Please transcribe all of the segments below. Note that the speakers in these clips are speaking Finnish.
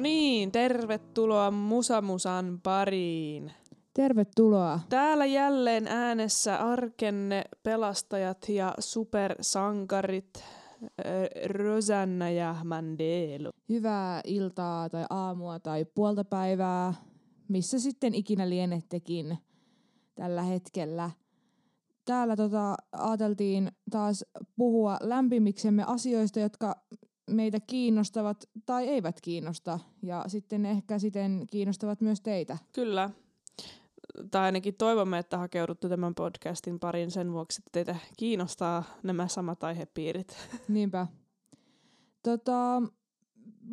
niin, tervetuloa Musamusan pariin. Tervetuloa. Täällä jälleen äänessä arkenne pelastajat ja supersankarit Rosanna ja Mandelo. Hyvää iltaa tai aamua tai puolta päivää, missä sitten ikinä lienettekin tällä hetkellä. Täällä tota, ajateltiin taas puhua lämpimiksemme asioista, jotka meitä kiinnostavat tai eivät kiinnosta. Ja sitten ehkä siten kiinnostavat myös teitä. Kyllä. Tai ainakin toivomme, että hakeudutte tämän podcastin pariin sen vuoksi, että teitä kiinnostaa nämä samat aihepiirit. Niinpä. Tota,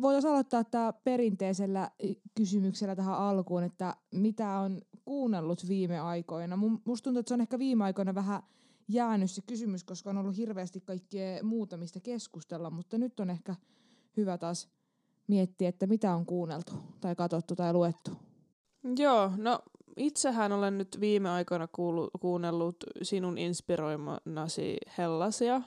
voitaisiin aloittaa tämä perinteisellä kysymyksellä tähän alkuun, että mitä on kuunnellut viime aikoina. Musta tuntuu, että se on ehkä viime aikoina vähän jäänyt se kysymys, koska on ollut hirveästi kaikkea muuta, mistä keskustella, mutta nyt on ehkä hyvä taas miettiä, että mitä on kuunneltu tai katsottu tai luettu. Joo, no itsehän olen nyt viime aikoina kuulu, kuunnellut sinun inspiroimanasi Hellasia.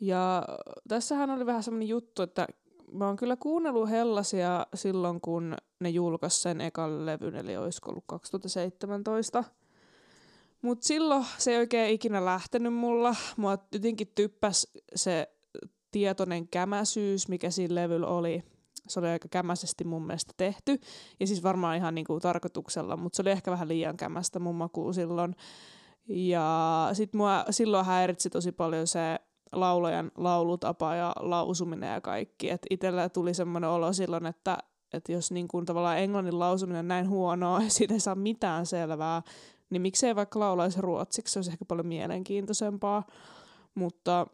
Ja tässähän oli vähän semmoinen juttu, että mä oon kyllä kuunnellut Hellasia silloin, kun ne julkaisi sen ekan levyn, eli olisiko ollut 2017. Mutta silloin se ei oikein ikinä lähtenyt mulla. Mua jotenkin typpäs se tietoinen kämäsyys, mikä siinä levyllä oli. Se oli aika kämäisesti mun mielestä tehty. Ja siis varmaan ihan niinku tarkoituksella, mutta se oli ehkä vähän liian kämästä mun makuun silloin. Ja sit mua silloin häiritsi tosi paljon se laulajan laulutapa ja lausuminen ja kaikki. Et itsellä tuli semmoinen olo silloin, että, että jos niin kuin tavallaan englannin lausuminen on näin huonoa ja siitä ei saa mitään selvää, niin miksei vaikka laulaisi ruotsiksi, se olisi ehkä paljon mielenkiintoisempaa. Mutta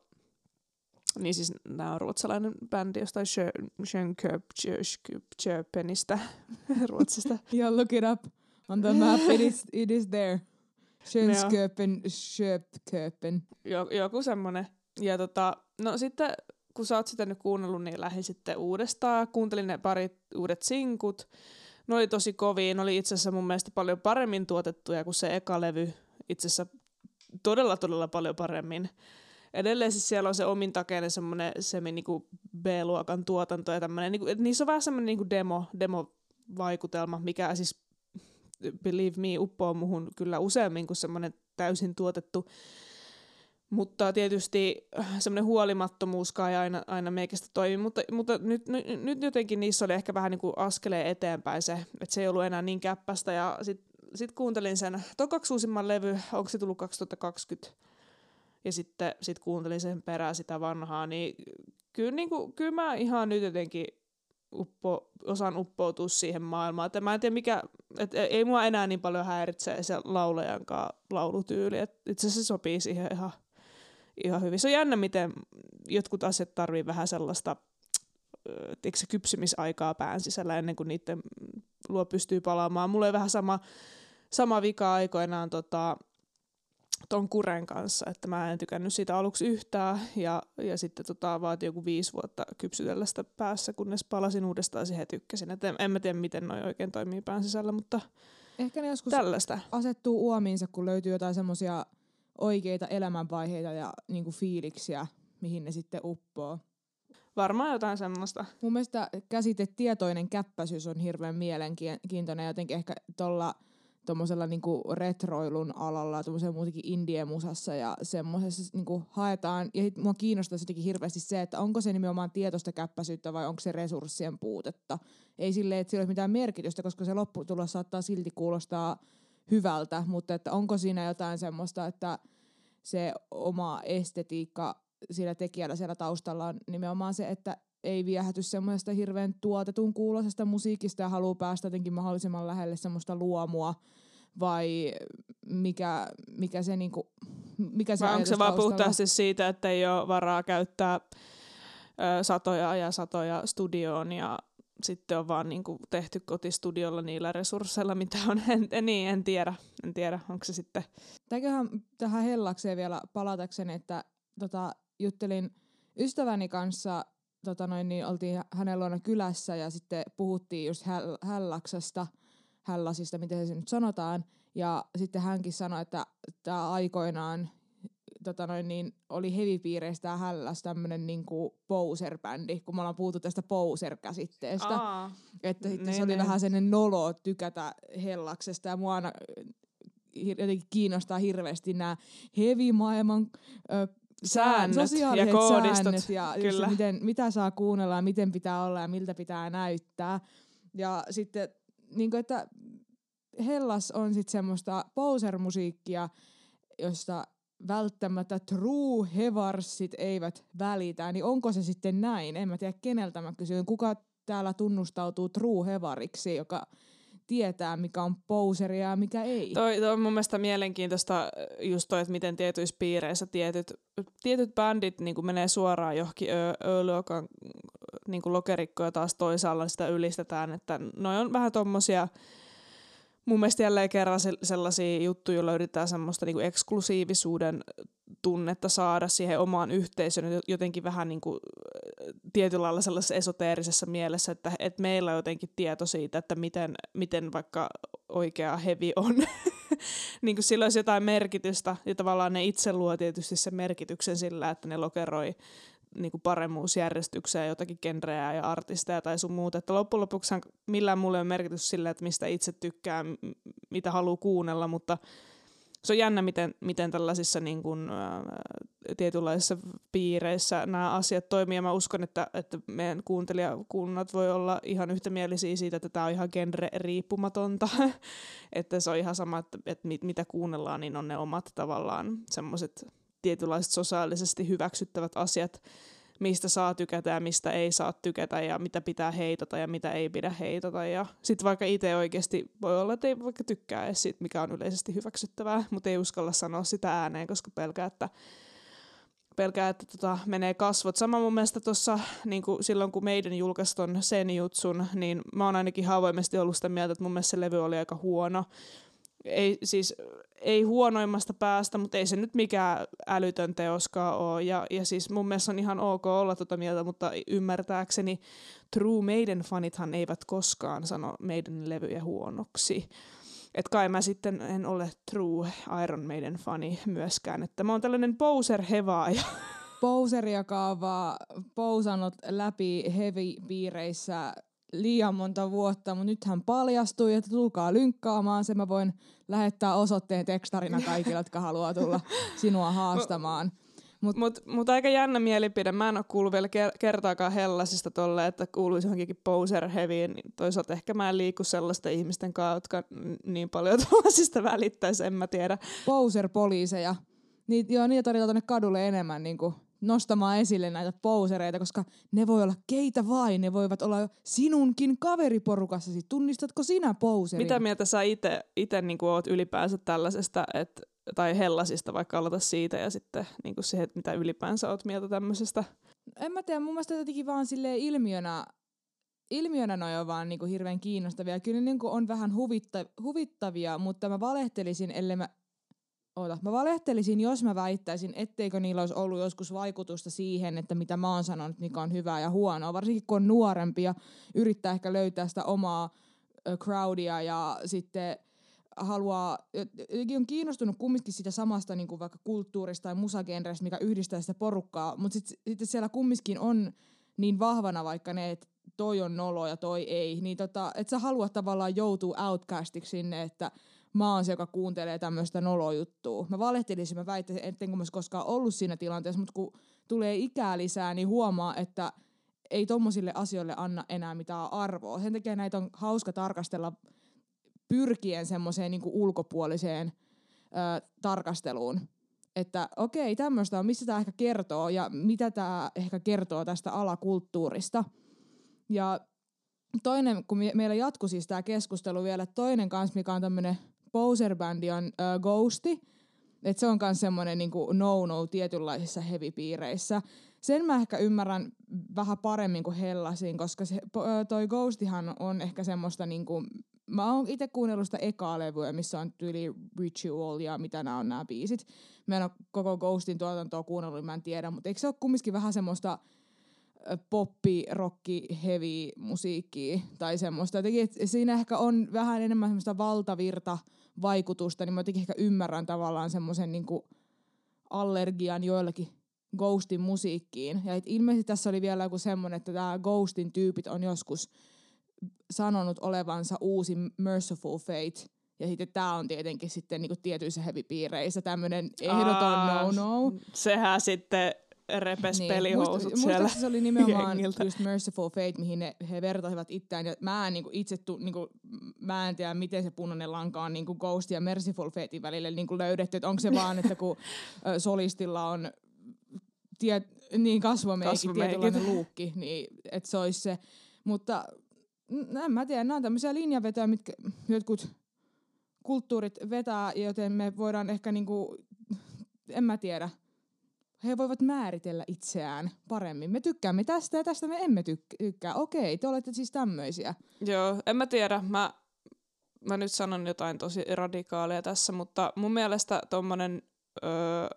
niin siis nämä on ruotsalainen bändi jostain Schönköpenistä Ruotsista. yeah, look it up on the map, it is, it is there. Schönköpen, Schöpköpen. Joku semmonen. Ja tota, no sitten kun sä oot sitä nyt kuunnellut, niin lähdin sitten uudestaan. Kuuntelin ne parit uudet sinkut. Ne oli tosi kovia. Ne oli itse asiassa mun mielestä paljon paremmin tuotettuja kuin se eka levy. Itse asiassa todella, todella paljon paremmin. Edelleen siis siellä on se omin takeinen semmoinen semi niinku B-luokan tuotanto ja tämmöinen. Niinku, niissä on vähän semmoinen niinku demo, demo-vaikutelma, mikä siis believe me uppoo muhun kyllä useammin kuin semmoinen täysin tuotettu mutta tietysti äh, semmoinen huolimattomuus kai aina, aina meikästä toimi, mutta, mutta nyt, nyt, nyt jotenkin niissä oli ehkä vähän niin kuin askeleen eteenpäin se, että se ei ollut enää niin käppästä ja sitten sit kuuntelin sen, ton kaksi uusimman levy, onko se tullut 2020, ja sitten sit kuuntelin sen perään sitä vanhaa, niin kyllä, niin kuin, kyllä mä ihan nyt jotenkin uppo, osaan uppoutua siihen maailmaan. Että mä en tiedä mikä, et ei mua enää niin paljon häiritse se laulajankaan laulutyyli. Et itse asiassa se sopii siihen ihan ihan hyvin. Se on jännä, miten jotkut asiat tarvii vähän sellaista tiedätkö, kypsymisaikaa pään sisällä ennen kuin niiden luo pystyy palaamaan. Mulla on vähän sama, sama vika aikoinaan tota, ton kuren kanssa, että mä en tykännyt siitä aluksi yhtään ja, ja sitten tota, vaati joku viisi vuotta kypsytellä sitä päässä, kunnes palasin uudestaan siihen ja tykkäsin. Et en, en mä tiedä, miten noi oikein toimii pään sisällä, mutta Ehkä ne joskus tällaista. asettuu uomiinsa, kun löytyy jotain semmoisia oikeita elämänvaiheita ja niin kuin fiiliksiä, mihin ne sitten uppoo. Varmaan jotain semmoista. Mun mielestä käsite tietoinen käppäisyys on hirveän mielenkiintoinen jotenkin ehkä tuolla tuommoisella niinku retroilun alalla, tuommoisen muutenkin indie-musassa ja semmoisessa niinku haetaan. Ja mua kiinnostaa jotenkin hirveästi se, että onko se nimenomaan tietoista käppäisyyttä vai onko se resurssien puutetta. Ei silleen, että sillä ole mitään merkitystä, koska se lopputulos saattaa silti kuulostaa hyvältä, mutta että onko siinä jotain semmoista, että se oma estetiikka sillä tekijällä siellä taustalla on nimenomaan se, että ei viehäty semmoisesta hirveän tuotetun kuulosesta musiikista ja haluaa päästä jotenkin mahdollisimman lähelle semmoista luomua, vai mikä, mikä se, niinku, mikä se Vai onko se vaan puhtaasti siitä, että ei ole varaa käyttää ö, satoja ja satoja studioon ja sitten on vaan niin kuin tehty kotistudiolla niillä resursseilla, mitä on. En, en, niin, en tiedä. En tiedä, onko se sitten... Tämäköhän tähän hellakseen vielä palatakseni, että tota, juttelin ystäväni kanssa, tota noin, niin oltiin hänen luona kylässä ja sitten puhuttiin just häl, hällaksesta, hällasista, miten se nyt sanotaan. Ja sitten hänkin sanoi, että tämä aikoinaan tota noin, niin, oli hevipiireistä hälläs tämmönen niinku poser-bändi, kun me ollaan puhuttu tästä poser-käsitteestä. Aa, Että sitten Niin, se oli niin. vähän sellainen nolo tykätä hellaksesta ja mua aina hir- jotenkin kiinnostaa hirveästi nämä heavy-maailman ö, Säännöt ja sosiaaliset koodistot, säännöt ja just kyllä. miten, mitä saa kuunnella ja miten pitää olla ja miltä pitää näyttää. Ja sitten, niin kuin, että Hellas on sitten semmoista poser-musiikkia, josta välttämättä true hevarsit eivät välitä, niin onko se sitten näin? En mä tiedä keneltä mä kysyn. Kuka täällä tunnustautuu true hevariksi, joka tietää mikä on poseria ja mikä ei? Toi, toi on mun mielestä mielenkiintoista just toi, että miten tietyissä piireissä tietyt, tietyt bändit niin menee suoraan johonkin ö- Ö-luokan niin lokerikkoja taas toisaalla sitä ylistetään, että noi on vähän tommosia mun mielestä jälleen kerran se- sellaisia juttuja, joilla yritetään semmoista niin eksklusiivisuuden tunnetta saada siihen omaan yhteisöön jo- jotenkin vähän niin kuin, tietyllä lailla sellaisessa esoteerisessa mielessä, että, että meillä on jotenkin tieto siitä, että miten, miten vaikka oikea hevi on. niin kuin sillä olisi jotain merkitystä, ja tavallaan ne itse luo tietysti sen merkityksen sillä, että ne lokeroi niin kuin paremmuusjärjestykseen jotakin genreä ja artisteja tai sun muuta. Että loppujen lopuksi millään mulle ole merkitys sillä, että mistä itse tykkää, mitä haluaa kuunnella, mutta se on jännä, miten, miten tällaisissa niin kuin, ää, tietynlaisissa piireissä nämä asiat toimii. Ja mä uskon, että, että meidän kuuntelijakunnat voi olla ihan yhtämielisiä siitä, että tämä on ihan genre-riippumatonta. että se on ihan sama, että, että mit, mitä kuunnellaan, niin on ne omat tavallaan semmoiset tietynlaiset sosiaalisesti hyväksyttävät asiat, mistä saa tykätä ja mistä ei saa tykätä ja mitä pitää heitota ja mitä ei pidä heitota. Ja sitten vaikka itse oikeasti voi olla, että ei vaikka tykkää edes siitä, mikä on yleisesti hyväksyttävää, mutta ei uskalla sanoa sitä ääneen, koska pelkää, että pelkää, että tota, menee kasvot. Sama mun mielestä tuossa niin silloin, kun meidän julkaisi ton Senjutsun, niin mä oon ainakin avoimesti ollut sitä mieltä, että mun mielestä se levy oli aika huono. Ei, siis, ei huonoimmasta päästä, mutta ei se nyt mikään älytön teoskaan ole. Ja, ja siis mun mielestä on ihan ok olla tuota mieltä, mutta ymmärtääkseni True Maiden-fanithan eivät koskaan sano meidän levyjä huonoksi. Et kai mä sitten en ole True Iron Maiden fani myöskään. Että mä oon tällainen poser-hevaaja. Poseri, joka on vaan pousannut läpi heavy-piireissä liian monta vuotta, mutta nyt hän paljastui, että tulkaa lynkkaamaan se. Mä voin lähettää osoitteen tekstarina kaikille, jotka haluaa tulla sinua haastamaan. Mutta mut, mut aika jännä mielipide. Mä en ole kuullut vielä ker- kertaakaan Hellasista tolle, että kuuluisi johonkin poser heavyyn. Niin toisaalta ehkä mä en liiku sellaisten ihmisten kanssa, jotka niin paljon tuollaisista välittäisi, en mä tiedä. Poser-poliiseja. Niitä, joo, niitä tarvitaan tuonne kadulle enemmän niin kuin nostamaan esille näitä posereita, koska ne voi olla keitä vain. Ne voivat olla sinunkin kaveriporukassasi. Tunnistatko sinä poserin? Mitä mieltä sä itse niin oot ylipäänsä tällaisesta, et, tai Hellasista vaikka aloita siitä ja sitten niin se, että mitä ylipäänsä oot mieltä tämmöisestä? en mä tiedä, mun mielestä jotenkin vaan sille ilmiönä, ilmiönä noi on vaan niinku hirveän kiinnostavia. Kyllä ne niinku on vähän huvitta, huvittavia, mutta mä valehtelisin, ellei mä Oota, mä valehtelisin, jos mä väittäisin, etteikö niillä olisi ollut joskus vaikutusta siihen, että mitä mä oon sanonut, mikä on hyvää ja huonoa. Varsinkin kun on nuorempi ja yrittää ehkä löytää sitä omaa crowdia ja sitten haluaa, jotenkin on kiinnostunut kumminkin sitä samasta niin kuin vaikka kulttuurista tai musagenrestä, mikä yhdistää sitä porukkaa, mutta sitten sit siellä kumminkin on niin vahvana vaikka ne, että toi on nolo ja toi ei, niin tota, et sä haluat tavallaan joutua outcastiksi sinne, että mä oon se, joka kuuntelee tämmöistä nolojuttua. Mä valehtelisin, mä väittäisin, etten kun mä koskaan ollut siinä tilanteessa, mutta kun tulee ikää lisää, niin huomaa, että ei tommosille asioille anna enää mitään arvoa. Sen takia näitä on hauska tarkastella pyrkien semmoiseen niin ulkopuoliseen ö, tarkasteluun. Että okei, tämmöistä on, mistä tämä ehkä kertoo ja mitä tämä ehkä kertoo tästä alakulttuurista. Ja toinen, kun me, meillä jatkui siis tämä keskustelu vielä, toinen kanssa, mikä on tämmöinen poser-bändi on ö, Ghosti. Että se on myös semmoinen niin no-no tietynlaisissa heavy-piireissä. Sen mä ehkä ymmärrän vähän paremmin kuin Hellasin, koska se, ö, toi Ghostihan on ehkä semmoista niinku, mä oon itse kuunnellut sitä ekaa levyä, missä on tyyli Ritual ja mitä nämä on nämä biisit. Mä en ole koko Ghostin tuotantoa kuunnellut, niin mä en tiedä, mutta eikö se ole kumminkin vähän semmoista poppi, rocki, heavy musiikkia tai semmoista. Jotenkin, et siinä ehkä on vähän enemmän semmoista valtavirta vaikutusta, niin mä jotenkin ehkä ymmärrän tavallaan semmoisen niinku allergian joillakin Ghostin musiikkiin. Ja et ilmeisesti tässä oli vielä joku semmoinen, että tämä Ghostin tyypit on joskus sanonut olevansa uusi Merciful Fate. Ja sitten tämä on tietenkin sitten niinku tietyissä hevipiireissä tämmöinen ehdoton no-no. Sehän sitten repes niin. pelihousut Muist, siellä se oli nimenomaan jengiltä. just Merciful Fate, mihin ne, he vertaisivat itseään. Ja mä en niinku itse tu, niinku, mä en tiedä, miten se punainen lanka on niinku Ghost ja Merciful Fatein välille niinku löydetty. Että onko se vaan, että kun solistilla on tie, niin kasvomeikki, tietynlainen luukki, niin että se olisi se. Mutta en mä tiedä, nämä on tämmöisiä linjavetoja, mitkä jotkut kulttuurit vetää, joten me voidaan ehkä niinku, en mä tiedä, he voivat määritellä itseään paremmin. Me tykkäämme tästä ja tästä me emme tykkää. Okei, te olette siis tämmöisiä. Joo, en mä tiedä. Mä, mä nyt sanon jotain tosi radikaalia tässä, mutta mun mielestä tommonen, öö,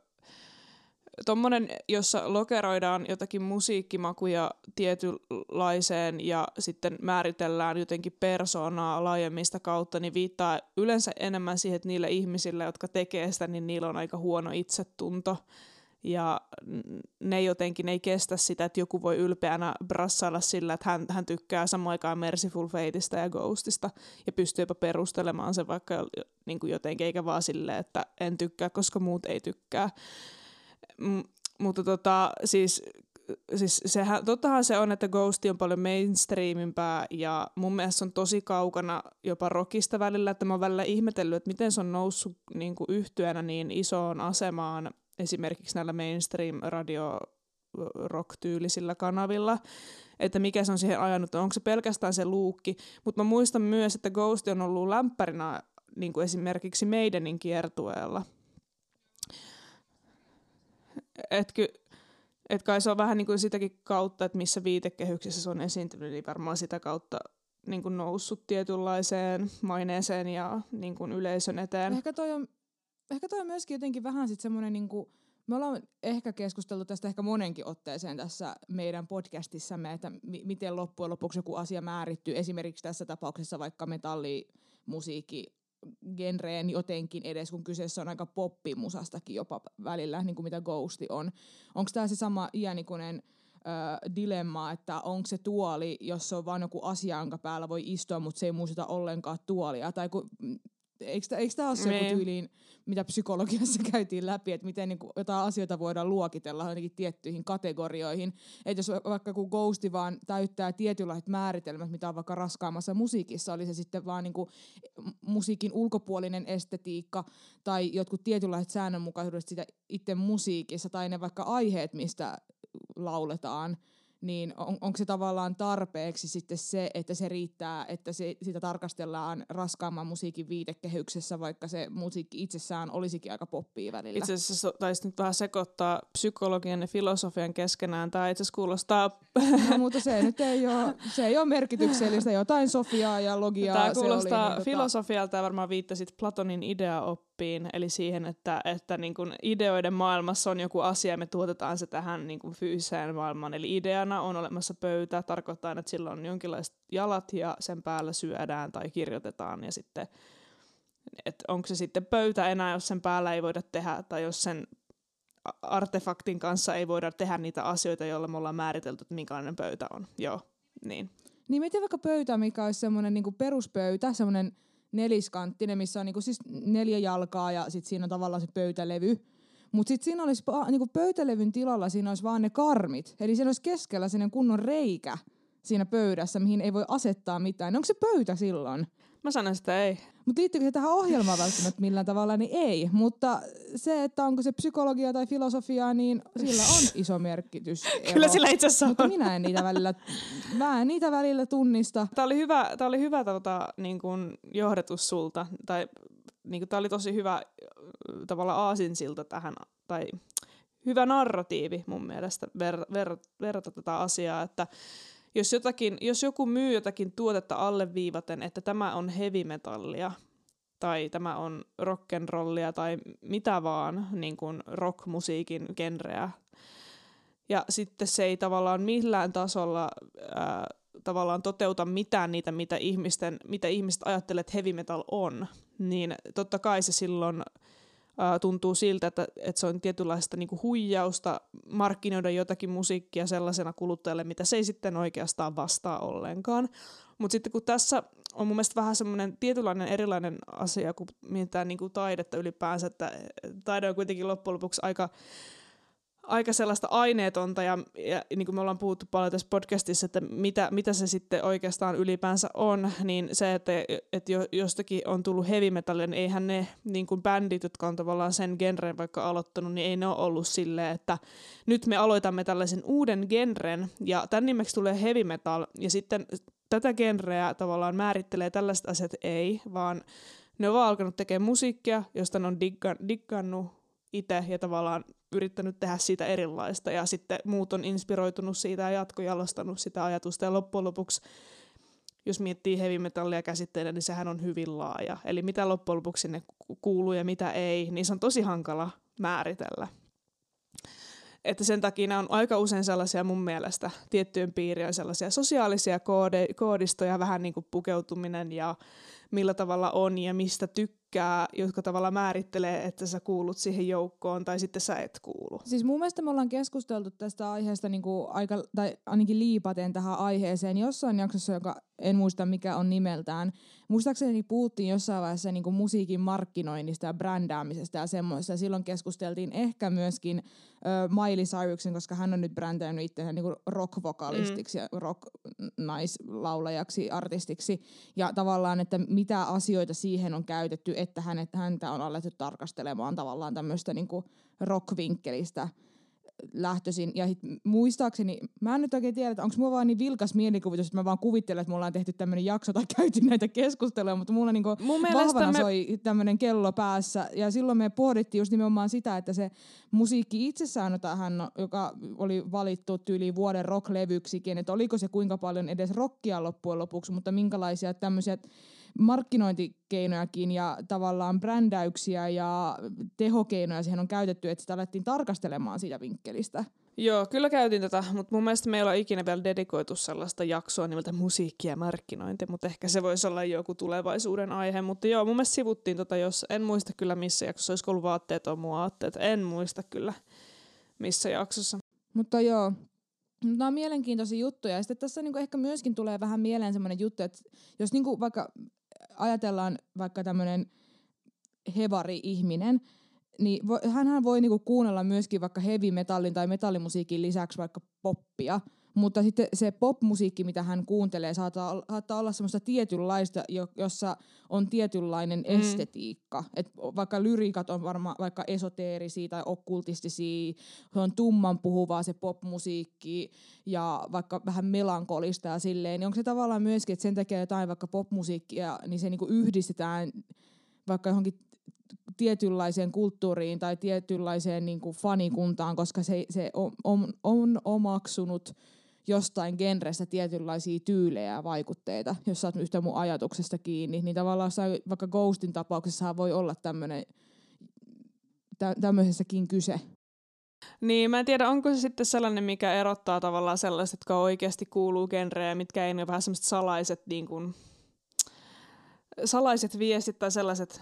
tommonen jossa lokeroidaan jotakin musiikkimakuja tietynlaiseen ja sitten määritellään jotenkin persoonaa laajemmista kautta, niin viittaa yleensä enemmän siihen, että niille ihmisille, jotka tekee sitä, niin niillä on aika huono itsetunto ja ne jotenkin ei kestä sitä, että joku voi ylpeänä brassailla sillä, että hän, hän tykkää samaan aikaan Merciful Fateista ja Ghostista ja pystyy jopa perustelemaan sen vaikka niin kuin jotenkin, eikä vaan silleen, että en tykkää, koska muut ei tykkää. M- mutta tota, siis siis sehän, tottahan se on, että Ghost on paljon mainstreamimpää ja mun mielestä se on tosi kaukana jopa rockista välillä, että mä oon välillä ihmetellyt, että miten se on noussut niin kuin yhtyönä niin isoon asemaan esimerkiksi näillä mainstream-radio rock-tyylisillä kanavilla, että mikä se on siihen ajanut, onko se pelkästään se luukki, mutta mä muistan myös, että Ghost on ollut lämpärinä niin kuin esimerkiksi meidänin kiertueella. Etkö, et kai se on vähän niin kuin sitäkin kautta, että missä viitekehyksessä se on esiintynyt, niin varmaan sitä kautta niin kuin noussut tietynlaiseen maineeseen ja niin kuin yleisön eteen. Ehkä toi on ehkä toi on myöskin jotenkin vähän sitten semmoinen niinku, me ollaan ehkä keskusteltu tästä ehkä monenkin otteeseen tässä meidän podcastissamme, että m- miten loppujen lopuksi joku asia määrittyy. Esimerkiksi tässä tapauksessa vaikka metallimusiikki genreen jotenkin edes, kun kyseessä on aika poppimusastakin jopa välillä, niin kuin mitä Ghosti on. Onko tämä se sama iänikuinen ö, dilemma, että onko se tuoli, jos se on vain joku asia, jonka päällä voi istua, mutta se ei muistuta ollenkaan tuolia. Tai kun eikö, eikö tämä ole se niin. tyyliin, mitä psykologiassa käytiin läpi, että miten niin kuin, jotain asioita voidaan luokitella jotenkin tiettyihin kategorioihin. Että jos vaikka kun Ghosti vaan täyttää tietynlaiset määritelmät, mitä on vaikka raskaammassa musiikissa, oli se sitten vaan niin kuin musiikin ulkopuolinen estetiikka tai jotkut tietynlaiset säännönmukaisuudet sitä itse musiikissa tai ne vaikka aiheet, mistä lauletaan – niin on, onko se tavallaan tarpeeksi sitten se, että se riittää, että se, sitä tarkastellaan raskaamman musiikin viitekehyksessä, vaikka se musiikki itsessään olisikin aika poppia välillä. Itse asiassa taisi nyt vähän sekoittaa psykologian ja filosofian keskenään. Tämä itse asiassa kuulostaa... No, mutta se nyt ei ole, se ei ole merkityksellistä, jotain sofiaa ja logiaa. Tämä kuulostaa se oli, niin, filosofialta ja varmaan viittasit Platonin ideaoppiin oppiin, eli siihen, että, että niin kuin ideoiden maailmassa on joku asia ja me tuotetaan se tähän niin kuin fyysiseen maailmaan. Eli ideana on olemassa pöytä, tarkoittaa, että sillä on jonkinlaiset jalat ja sen päällä syödään tai kirjoitetaan ja sitten että onko se sitten pöytä enää, jos sen päällä ei voida tehdä, tai jos sen artefaktin kanssa ei voida tehdä niitä asioita, joilla me ollaan määritelty, että minkälainen pöytä on. Joo, niin. Niin mietin vaikka pöytä, mikä olisi semmoinen niin peruspöytä, semmoinen neliskanttinen, missä on niinku siis neljä jalkaa ja sitten siinä on tavallaan se pöytälevy. Mutta sitten siinä olisi niinku pöytälevyn tilalla siinä olisi vaan ne karmit. Eli siinä olisi keskellä sinne kunnon reikä siinä pöydässä, mihin ei voi asettaa mitään. Onko se pöytä silloin? Mä sanon sitä ei. Mutta liittyykö se tähän ohjelmaan välttämättä millään tavalla, niin ei. Mutta se, että onko se psykologia tai filosofia, niin sillä on iso merkitys. Kyllä sillä itse asiassa Mutta minä en niitä välillä, mä en niitä välillä tunnista. Tämä oli hyvä, tämä oli hyvä tota, niin kuin johdatus sulta. Tai niin kuin, tämä oli tosi hyvä tavalla aasinsilta tähän, tai hyvä narratiivi mun mielestä ver, ver, verrata tätä asiaa, että jos, jotakin, jos joku myy jotakin tuotetta alleviivaten, että tämä on heavy metallia, tai tämä on rock'n'rollia tai mitä vaan niin kuin rockmusiikin genreä. Ja sitten se ei tavallaan millään tasolla ää, tavallaan toteuta mitään niitä, mitä, ihmisten, mitä ihmiset ajattelee, että heavy metal on. Niin totta kai se silloin tuntuu siltä, että, että se on tietynlaista niin kuin huijausta markkinoida jotakin musiikkia sellaisena kuluttajalle, mitä se ei sitten oikeastaan vastaa ollenkaan. Mutta sitten kun tässä on mun mielestä vähän semmoinen tietynlainen erilainen asia kuin mietitään niin kuin taidetta ylipäänsä, että taide on kuitenkin loppujen lopuksi aika aika sellaista aineetonta ja, ja niin kuin me ollaan puhuttu paljon tässä podcastissa, että mitä, mitä se sitten oikeastaan ylipäänsä on, niin se, että, että jostakin on tullut heavy metallia, niin eihän ne niin kuin bändit, jotka on tavallaan sen genren vaikka aloittanut, niin ei ne ole ollut silleen, että nyt me aloitamme tällaisen uuden genren ja tämän nimeksi tulee heavy metal ja sitten tätä genreä tavallaan määrittelee tällaiset asiat ei, vaan ne on vaan alkanut tekemään musiikkia, josta ne on digga, diggannut itse ja tavallaan yrittänyt tehdä siitä erilaista ja sitten muut on inspiroitunut siitä ja jatkojalostanut sitä ajatusta ja loppujen lopuksi jos miettii heavy metallia käsitteenä, niin sehän on hyvin laaja. Eli mitä loppujen lopuksi sinne kuuluu ja mitä ei, niin se on tosi hankala määritellä. Että sen takia nämä on aika usein sellaisia mun mielestä tiettyjen piirien sellaisia sosiaalisia koode, koodistoja, vähän niin kuin pukeutuminen ja millä tavalla on ja mistä tykkää, jotka tavalla määrittelee, että sä kuulut siihen joukkoon tai sitten sä et kuulu. Siis mun mielestä me ollaan keskusteltu tästä aiheesta niin kuin aika, tai ainakin liipaten tähän aiheeseen jossain jaksossa, joka en muista mikä on nimeltään. Muistaakseni puhuttiin jossain vaiheessa niin kuin musiikin markkinoinnista ja brändäämisestä ja semmoista. Silloin keskusteltiin ehkä myöskin ö, Miley Cyrusin, koska hän on nyt brändäynyt itseään niin rock-vokalistiksi mm. ja rock-naislaulajaksi, artistiksi. Ja tavallaan, että mitä asioita siihen on käytetty, että hänet, häntä on alettu tarkastelemaan tavallaan tämmöistä niin rock-vinkkelistä lähtöisin. Ja hit, muistaakseni, mä en nyt oikein tiedä, että onko mulla vaan niin vilkas mielikuvitus, että mä vaan kuvittelen, että me ollaan tehty tämmöinen jakso tai käyty näitä keskusteluja, mutta mulla niinku Mun vahvana me... soi tämmöinen kello päässä. Ja silloin me pohdittiin just nimenomaan sitä, että se musiikki itsessään, jota hän, joka oli valittu tyyli vuoden rocklevyksikin, että oliko se kuinka paljon edes rockia loppujen lopuksi, mutta minkälaisia tämmöisiä markkinointikeinojakin ja tavallaan brändäyksiä ja tehokeinoja siihen on käytetty, että sitä alettiin tarkastelemaan siitä vinkkelistä. Joo, kyllä käytin tätä, mutta mun mielestä meillä on ikinä vielä dedikoitu sellaista jaksoa nimeltä musiikki ja markkinointi, mutta ehkä se voisi olla joku tulevaisuuden aihe. Mutta joo, mun mielestä sivuttiin tota, jos en muista kyllä missä jaksossa, olisiko ollut vaatteet on mua aatteet, en muista kyllä missä jaksossa. Mutta joo, Nämä on mielenkiintoisia juttuja. Ja sitten tässä niinku ehkä myöskin tulee vähän mieleen semmoinen juttu, että jos niinku vaikka ajatellaan vaikka tämmöinen hevari-ihminen, niin hänhän voi niinku kuunnella myöskin vaikka heavy metallin tai metallimusiikin lisäksi vaikka poppia, mutta sitten se popmusiikki, mitä hän kuuntelee, saattaa, saattaa olla semmoista tietynlaista, jossa on tietynlainen mm. estetiikka. Et vaikka lyriikat on varmaan vaikka esoteerisia tai okkultistisia, se on tumman puhuvaa se popmusiikki ja vaikka vähän melankolista ja silleen, niin onko se tavallaan myöskin, että sen takia jotain vaikka popmusiikkia, niin se niinku yhdistetään vaikka johonkin tietynlaiseen kulttuuriin tai tietynlaiseen niin kuin fanikuntaan, koska se, se on, on, on omaksunut jostain genrestä tietynlaisia tyylejä ja vaikutteita, jos saat yhtä mun ajatuksesta kiinni, niin tavallaan vaikka Ghostin tapauksessa voi olla tämmöinen tämmöisessäkin kyse. Niin, mä en tiedä, onko se sitten sellainen, mikä erottaa tavallaan sellaiset, jotka oikeasti kuuluu genreen, mitkä ei ole vähän sellaiset salaiset, niin kuin, salaiset viestit tai sellaiset,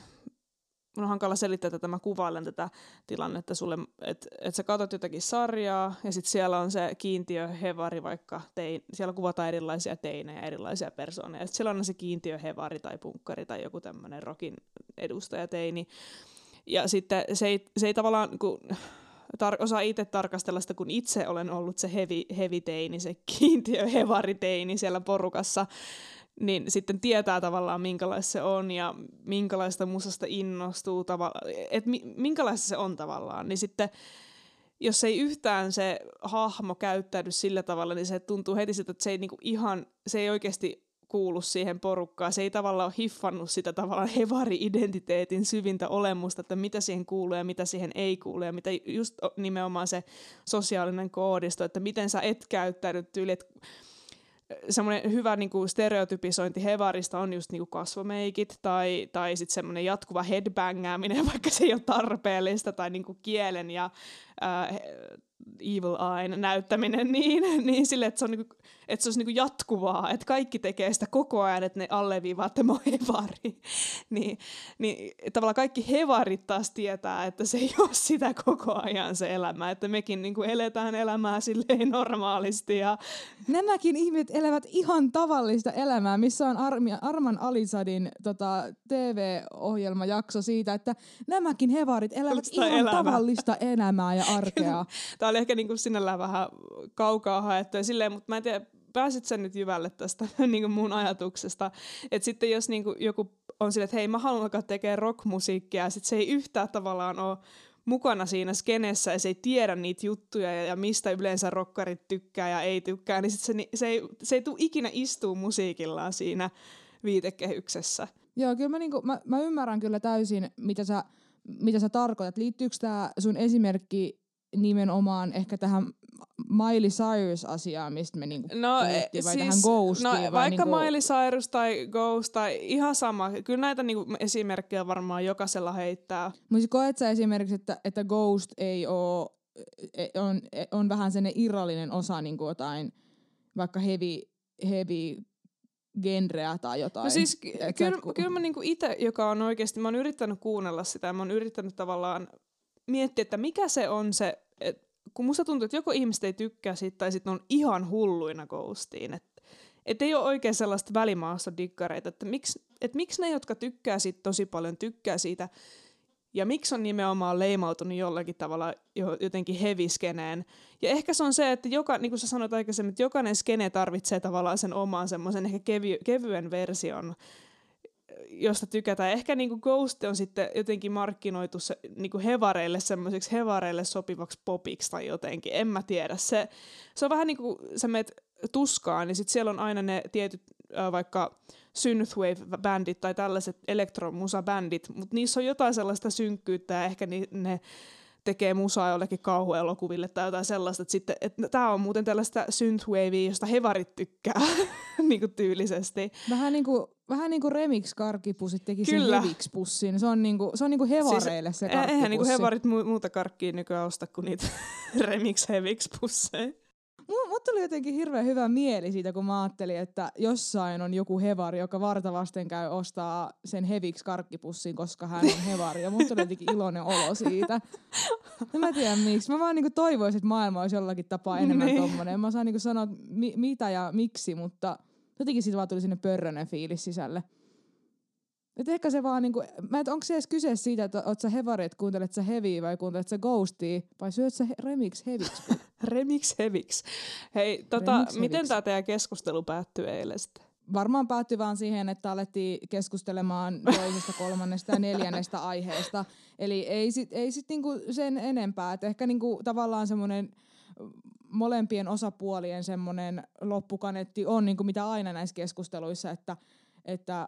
mun on hankala selittää, että mä kuvailen tätä tilannetta sulle, että et sä katsot jotakin sarjaa ja sitten siellä on se kiintiö hevari vaikka, tein, siellä kuvataan erilaisia teinejä, erilaisia persooneja. Sitten siellä on se kiintiö hevari tai punkkari tai joku tämmöinen rokin edustaja teini. Ja sitten se ei, se ei tavallaan, kun tar- osaa itse tarkastella sitä, kun itse olen ollut se hevi, hevi teini, se kiintiö hevari teini siellä porukassa, niin sitten tietää tavallaan minkälaista se on ja minkälaista musasta innostuu, tavalla, että minkälaista se on tavallaan, niin sitten jos ei yhtään se hahmo käyttäydy sillä tavalla, niin se tuntuu heti siltä, että se ei niinku ihan, se ei oikeasti kuulu siihen porukkaan. Se ei tavallaan ole hiffannut sitä tavallaan hevari-identiteetin syvintä olemusta, että mitä siihen kuuluu ja mitä siihen ei kuulu ja mitä just nimenomaan se sosiaalinen koodisto, että miten sä et käyttäydy tyyli, että semmoinen hyvä niin kuin stereotypisointi hevarista on just niin kuin kasvomeikit tai, tai sitten semmoinen jatkuva headbangääminen, vaikka se ei ole tarpeellista, tai niin kuin kielen ja ää, evil eye näyttäminen niin, niin sille, että se, on niinku, että se olisi niinku jatkuvaa, että kaikki tekee sitä koko ajan, että ne alleviivaa, että mä hevari. niin, niin tavallaan kaikki hevarit taas tietää, että se ei ole sitä koko ajan se elämä, että mekin niinku eletään elämää silleen normaalisti. Ja... Nämäkin ihmiset elävät ihan tavallista elämää, missä on Armi, Arman Alisadin tota, TV-ohjelmajakso siitä, että nämäkin hevarit elävät ihan elämä. tavallista elämää ja arkea. Tämä oli ehkä niinku sinällään vähän kaukaa haettu ja silleen, mutta mä en tiedä, pääsit sä nyt jyvälle tästä niin kuin mun ajatuksesta, että sitten jos niin kuin joku on silleen, että hei mä haluan alkaa tekemään rockmusiikkia, ja sitten se ei yhtään tavallaan ole mukana siinä skenessä ja se ei tiedä niitä juttuja ja, ja mistä yleensä rokkarit tykkää ja ei tykkää, niin sit se, se, ei, se ei tule ikinä istuu musiikillaan siinä viitekehyksessä. Joo, kyllä mä, niinku, mä, mä ymmärrän kyllä täysin, mitä sä, mitä sä tarkoitat. Liittyykö tämä sun esimerkki nimenomaan ehkä tähän Miley Cyrus-asiaan, mistä me niinku no, puhuttiin, vai siis, tähän Ghostiin? No, vai vaikka niinku... Miley Cyrus tai Ghost tai ihan sama. Kyllä näitä niinku esimerkkejä varmaan jokaisella heittää. Mutta koet sä esimerkiksi, että, että Ghost ei ole, e, on, e, on vähän sen irrallinen osa niinku jotain vaikka heavy, heavy genreä tai jotain. No siis kyllä, kyllä mä niinku itse, joka on oikeasti, mä oon yrittänyt kuunnella sitä ja mä oon yrittänyt tavallaan miettiä, että mikä se on se, et, kun musta tuntuu, että joko ihmiset ei tykkää siitä tai sitten on ihan hulluina Ghostiin. Että et ei ole oikein sellaista välimaasta diggareita, että miksi, et miksi ne, jotka tykkää siitä tosi paljon, tykkää siitä, ja miksi on nimenomaan leimautunut jollakin tavalla jotenkin heviskeneen. Ja ehkä se on se, että joka, niin kuin sä sanoit aikaisemmin, että jokainen skene tarvitsee tavallaan sen oman semmoisen ehkä kevy, kevyen version josta tykätään. Ehkä niinku Ghost on sitten jotenkin markkinoitu se, niinku hevareille semmoiseksi hevareille sopivaksi popiksi tai jotenkin, en mä tiedä. Se, se on vähän niin kuin sä meet tuskaan, niin sitten siellä on aina ne tietyt äh, vaikka synthwave-bändit tai tällaiset elektromusa-bändit, mutta niissä on jotain sellaista synkkyyttä ja ehkä ni, ne tekee musaa jollekin kauhuelokuville tai jotain sellaista, että, sitten, että tämä on muuten tällaista synthwavea, josta hevarit tykkää niin kuin tyylisesti. Vähän niin kuin, vähän niin kuin remix-karkkipussit teki Kyllä. sen Hevix-pussin. Se on, niin kuin, se on niin kuin hevareille siis, se karkkipussi. Eihän niin kuin hevarit muuta karkkia nykyään osta kuin niitä remix-hevix-pusseja. Mut tuli jotenkin hirveän hyvä mieli siitä, kun mä ajattelin, että jossain on joku hevari, joka vartavasten käy ostaa sen heviksi karkkipussin, koska hän on hevari. Ja musta tuli jotenkin iloinen olo siitä. En mä tiedä miksi. Mä vaan niinku toivoisin, että maailma olisi jollakin tapaa enemmän niin. tommonen. En mä saa niinku sanoa mi- mitä ja miksi, mutta jotenkin siitä vaan tuli sinne pörrönen fiilis sisälle. Et ehkä se vaan niinku, mä et onko se edes kyse siitä, että oot sä hevari, että kuuntelet sä heviä vai kuuntelet sä ghostia, vai syöt sä remix heviksi? remix heviksi. Hei, tota, remix miten tämä teidän keskustelu päättyi eilen sitten? Varmaan päättyi vaan siihen, että alettiin keskustelemaan toisesta, kolmannesta ja neljännestä aiheesta. Eli ei sit, ei sit niinku sen enempää. Et ehkä niinku tavallaan semmoinen molempien osapuolien semmoinen loppukanetti on, niinku mitä aina näissä keskusteluissa, että, että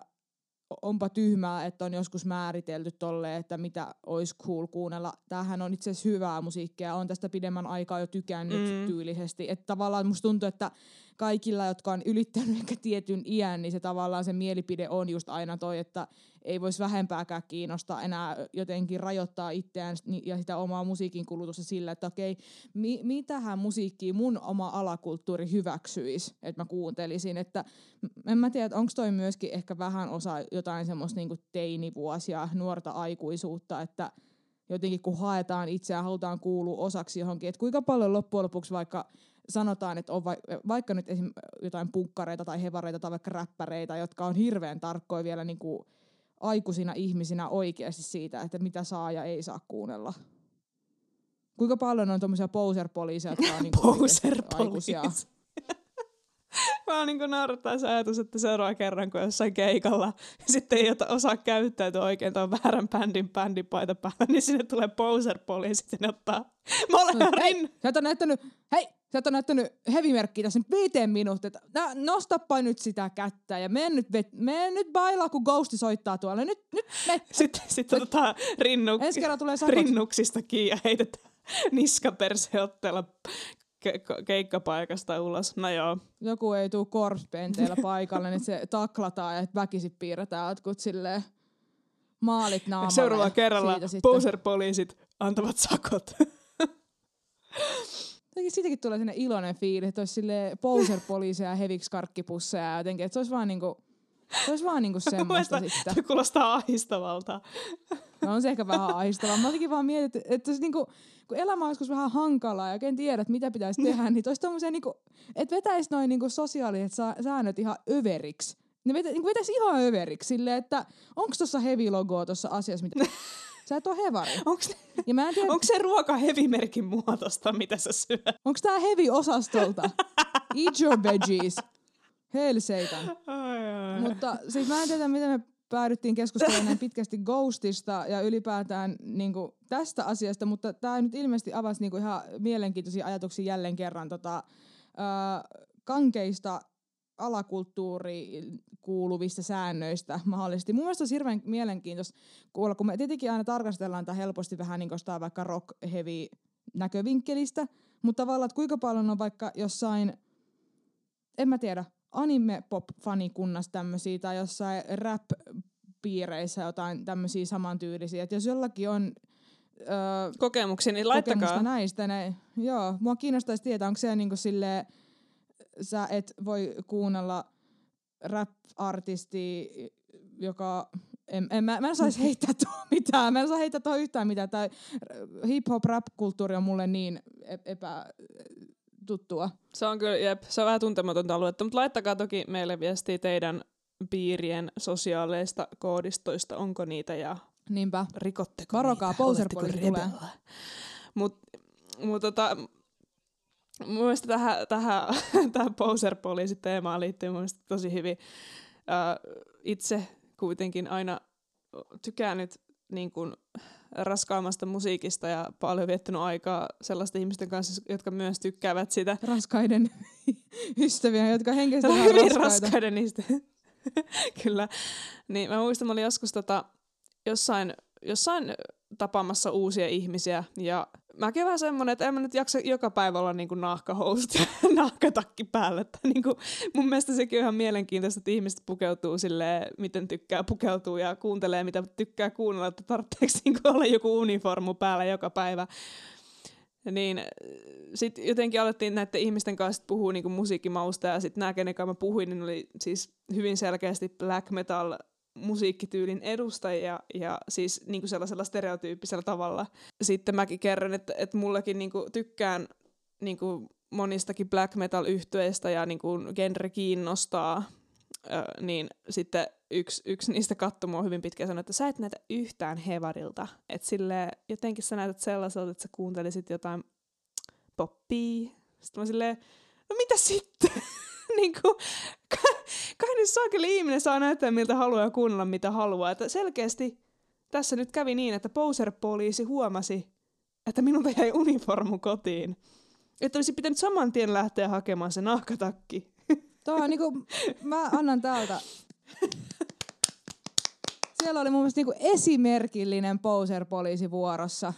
onpa tyhmää, että on joskus määritelty tolle, että mitä olisi cool kuunnella. Tämähän on itse asiassa hyvää musiikkia, on tästä pidemmän aikaa jo tykännyt mm. tyylisesti. Että tavallaan musta tuntuu, että kaikilla, jotka on ylittänyt ehkä tietyn iän, niin se tavallaan se mielipide on just aina toi, että ei voisi vähempääkään kiinnostaa enää jotenkin rajoittaa itseään ja sitä omaa musiikin kulutusta sillä, että okei, mi- mitähän musiikkia mun oma alakulttuuri hyväksyisi, että mä kuuntelisin. Että en mä tiedä, onko toi myöskin ehkä vähän osa jotain semmoista niinku teinivuosia, nuorta aikuisuutta, että jotenkin kun haetaan itseään, halutaan kuulua osaksi johonkin, että kuinka paljon loppujen lopuksi vaikka sanotaan, että on va- vaikka nyt esim. jotain punkkareita tai hevareita tai vaikka räppäreitä, jotka on hirveän tarkkoja vielä niin kuin aikuisina ihmisinä oikeasti siitä, että mitä saa ja ei saa kuunnella. Kuinka paljon on tuommoisia poser-poliiseja, jotka on niin aikuisia? Mä oon niin naurattaa se ajatus, että seuraava kerran, kun jossain keikalla sitten ei osaa käyttäytyä oikein tuon väärän bändin bändipaita päällä, niin sinne tulee poser-poliisit ja ne ottaa molemmat. Hei, sä et näyttänyt, hei, sä et ole näyttänyt hevimerkkiä tässä nyt viiteen minuuttia. Nostappa nyt sitä kättä ja mene nyt, vet, mene nyt bailaa, kun Ghosti soittaa tuolla. Nyt, nyt me. Sitten sit otetaan rinnuk, tulee rinnuksista kiinni ja heitetään niskaperseotteella ke- keikkapaikasta ulos. No joo. Joku ei tule korpspenteillä paikalle, niin se taklataan ja väkisin piirretään jotkut silleen maalit naamalle. Seuraavalla kerralla poser-poliisit antavat sakot. jotenkin siitäkin tulee sinne iloinen fiilis, että olisi sille poser-poliiseja ja heviksi karkkipusseja ja jotenkin, että se olisi vaan niinku, se olisi vaan niinku semmoista sitten. Se kuulostaa ahistavalta. No on se ehkä vähän ahdistavaa. Mä jotenkin vaan mietin, että, niinku, kun elämä on joskus vähän hankalaa ja oikein tiedät, mitä pitäisi tehdä, niin toisi tommosia niinku, että vetäisi noin niinku sosiaaliset säännöt ihan överiksi. Ne vetä, niinku vetäisi ihan överiksi silleen, että onko tuossa heavy-logoa tuossa asiassa, mitä... Sä et ole hevari. Onko Ja mä en tiedä, se ruoka hevimerkin muotosta, mitä sä syöt? onko tää heavy-osastolta? Eat your veggies. Helseitan. Mutta siis mä en tiedä, miten me päädyttiin keskustelemaan näin pitkästi Ghostista ja ylipäätään niin kuin, tästä asiasta, mutta tämä nyt ilmeisesti avasi niin kuin, ihan mielenkiintoisia ajatuksia jälleen kerran tota, ö, kankeista alakulttuuriin kuuluvista säännöistä mahdollisesti. Mun mielestä olisi hirveän mielenkiintoista kuulla, kun me tietenkin aina tarkastellaan tätä helposti vähän niin kuin vaikka rock heavy näkövinkkelistä, mutta tavallaan, että kuinka paljon on vaikka jossain, en mä tiedä, anime-pop-fanikunnassa tämmöisiä tai jossain rap-piireissä jotain tämmöisiä samantyylisiä. Että jos jollakin on öö, Kokemuksia, niin laittakaa. näistä, ne, joo, mua kiinnostaisi tietää, onko se niinku silleen, sä et voi kuunnella rap-artistia, joka, en, en, mä, mä en saisi heittää tuohon mitään, mä en saa heittää tuohon yhtään mitään, tai hip-hop-rap-kulttuuri on mulle niin e- epätuttua. Se on kyllä, jep, se on vähän tuntematonta aluetta, mutta laittakaa toki meille viestiä teidän piirien sosiaaleista koodistoista, onko niitä ja Niinpä. rikotteko Varokaa, niitä, tulee. rebel? Mut, mut tota, mun mielestä tähän, tähän, tähän poser-poliisi-teemaan liittyy mun mielestä tosi hyvin. Äh, itse kuitenkin aina tykään nyt niin kuin raskaammasta musiikista ja paljon viettänyt aikaa sellaisten ihmisten kanssa, jotka myös tykkäävät sitä. Raskaiden ystäviä, jotka henkisesti on hyvin raskaita. raskaiden niistä. Kyllä. Niin mä muistan, mä olin joskus tota, jossain, jossain tapaamassa uusia ihmisiä ja mäkin vähän semmonen, että en mä nyt jaksa joka päivä olla niinku nahkahousut ja nahkatakki päällä. Että niinku, mun mielestä sekin on ihan mielenkiintoista, että ihmiset pukeutuu silleen, miten tykkää pukeutua ja kuuntelee, mitä tykkää kuunnella, että tarvitseeko niinku olla joku uniformu päällä joka päivä. Niin sitten jotenkin alettiin näiden ihmisten kanssa puhua niinku musiikkimausta ja sitten nämä, kenen kanssa mä puhuin, niin oli siis hyvin selkeästi black metal musiikkityylin edustajia ja siis niinku sellaisella stereotyyppisellä tavalla. Sitten mäkin kerron, että, että mullekin niinku tykkään niinku monistakin black metal yhtyeistä ja niinku genre kiinnostaa, Ö, niin sitten yksi, yksi niistä katsoi mua hyvin pitkään sanoi, että sä et näytä yhtään hevarilta. Että sille jotenkin sä näytät sellaiselta, että sä kuuntelisit jotain poppia. Sitten mä silleen, no mitä sitten? niin kuin, kai nyt saakeli ihminen saa näyttää miltä haluaa ja kuunnella mitä haluaa. Että selkeästi tässä nyt kävi niin, että poser-poliisi huomasi, että minulta jäi uniformu kotiin. Että olisi pitänyt saman tien lähteä hakemaan se nahkatakki. Tuo on niinku, mä annan täältä. Siellä oli mun mielestä niinku esimerkillinen poser-poliisi vuorossa.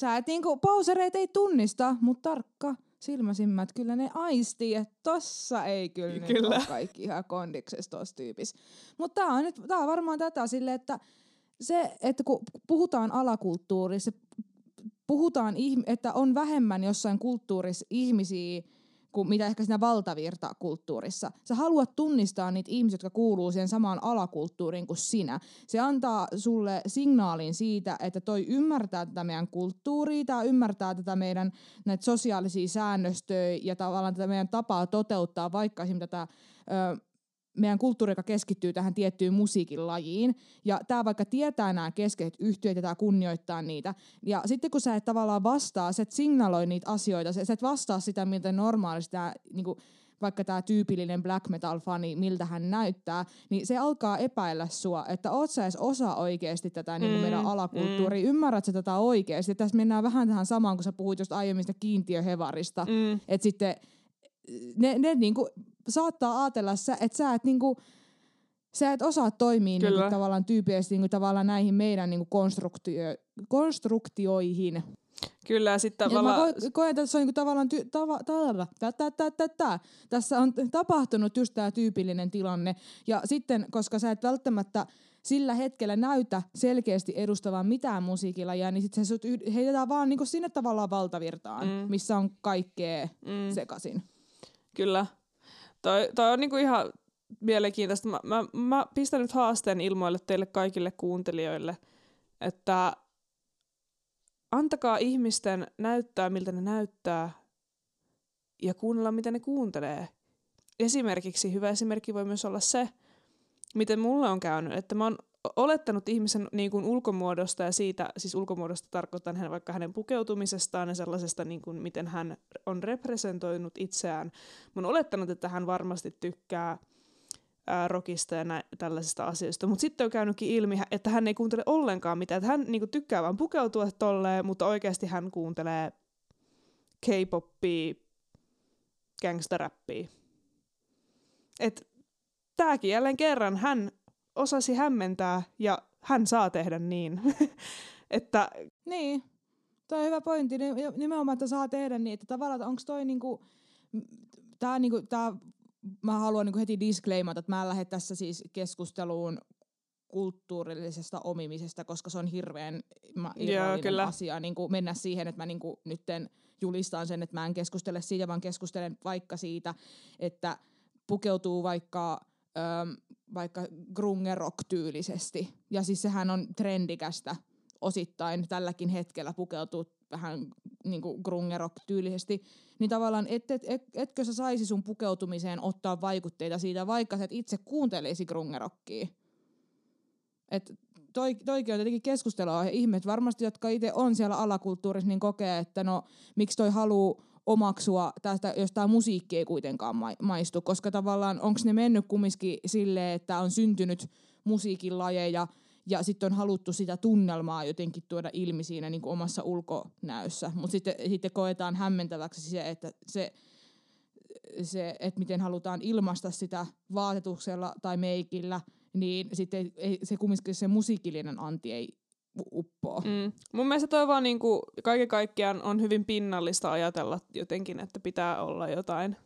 Sä et niinku, posereet ei tunnista, mutta tarkka silmäsimmät, kyllä ne aistii, että tossa ei kyllä, kyllä. Nyt ole kaikki ihan kondiksessa tossa tyypissä. Mutta tää on, nyt, tää on varmaan tätä silleen, että se, että kun puhutaan alakulttuurissa, puhutaan, ihm- että on vähemmän jossain kulttuurissa ihmisiä, kuin mitä ehkä siinä valtavirtakulttuurissa. Sä haluat tunnistaa niitä ihmisiä, jotka kuuluu siihen samaan alakulttuuriin kuin sinä. Se antaa sulle signaalin siitä, että toi ymmärtää tätä meidän kulttuuria, tää ymmärtää tätä meidän näitä sosiaalisia säännöstöjä ja tavallaan tätä meidän tapaa toteuttaa vaikka esimerkiksi tätä meidän kulttuuri, joka keskittyy tähän tiettyyn musiikin lajiin. Ja tämä vaikka tietää nämä keskeiset yhtiöt ja tämä kunnioittaa niitä. Ja sitten kun sä et tavallaan vastaa, sä et signaloi niitä asioita, sä et vastaa sitä, miltä normaalisti tämä niinku, vaikka tämä tyypillinen black metal-fani, miltä hän näyttää, niin se alkaa epäillä sua, että oot sä edes osa oikeasti tätä mm, niin meidän alakulttuuria, mm. ymmärrät sä tätä oikeasti. Ja tässä mennään vähän tähän samaan, kun sä puhuit just aiemmin sitä kiintiöhevarista, Mm. että sitten ne, ne niinku saattaa ajatella, että sä et niinku, sä et osaa toimia niinku tavallaan tyypillisesti niinku tavallaan näihin meidän niinku konstruktio, konstruktioihin. Kyllä, sitten Ja mä tavallaan... ko- koen, että se on niinku tavallaan ty- tava- tava- tä- tä- tä- tä- tä. tässä on tapahtunut just tämä tyypillinen tilanne. Ja sitten, koska sä et välttämättä sillä hetkellä näytä selkeästi edustavan mitään musiikilajia, niin sitten se sut yh- heitetään vaan niinku sinne tavallaan valtavirtaan, Mm. mm. missä on kaikkea Mm. sekaisin. Kyllä. Toi, toi on niinku ihan mielenkiintoista. Mä, mä, mä pistän nyt haasteen ilmoille teille kaikille kuuntelijoille, että antakaa ihmisten näyttää, miltä ne näyttää, ja kuunnella, mitä ne kuuntelee. Esimerkiksi hyvä esimerkki voi myös olla se, miten mulle on käynyt, että mä oon olettanut ihmisen niin kuin ulkomuodosta ja siitä, siis ulkomuodosta tarkoitan hän, vaikka hänen pukeutumisestaan ja sellaisesta, niin kuin, miten hän on representoinut itseään. Mä olettanut, että hän varmasti tykkää ää, rockista ja nä- tällaisista asioista, mutta sitten on käynytkin ilmi, että hän ei kuuntele ollenkaan mitään. Että hän niin kuin, tykkää vaan pukeutua tolleen, mutta oikeasti hän kuuntelee K-poppia, gangsteräppiä. Et tääkin jälleen kerran hän osasi hämmentää ja hän saa tehdä niin. että Niin, toi on hyvä pointti. Ni- Nimenomaan, että saa tehdä niin, että tavallaan onko toi niinku, tää niinku, tää, mä haluan niinku heti disclaimata, että mä en lähde tässä siis keskusteluun kulttuurillisesta omimisesta, koska se on hirveän irrallinen asia niin kuin mennä siihen, että mä niin kuin nytten julistan sen, että mä en keskustele siitä, vaan keskustelen vaikka siitä, että pukeutuu vaikka, öm, vaikka grunge-rock-tyylisesti. Ja siis sehän on trendikästä osittain tälläkin hetkellä pukeutuu vähän niin kuin grunge-rock-tyylisesti, niin tavallaan et, et, et, etkö sä saisi sun pukeutumiseen ottaa vaikutteita siitä, vaikka sä et itse kuuntelisi grunge-rockia. Et toi, toikin on tietenkin keskustelua ja ihmet varmasti, jotka itse on siellä alakulttuurissa, niin kokee, että no miksi toi haluu omaksua tästä, jos tämä musiikki ei kuitenkaan ma- maistu, koska tavallaan onko ne mennyt kumminkin silleen, että on syntynyt musiikin lajeja ja sitten on haluttu sitä tunnelmaa jotenkin tuoda ilmi siinä niin kuin omassa ulkonäössä, mutta sitten, sitten koetaan hämmentäväksi se, että se, se, että miten halutaan ilmaista sitä vaatetuksella tai meikillä, niin sitten ei, se kumminkin se musiikillinen anti ei uppoo. Mm. Mun mielestä toi vaan niinku, kaiken kaikkiaan on hyvin pinnallista ajatella jotenkin, että pitää olla jotain.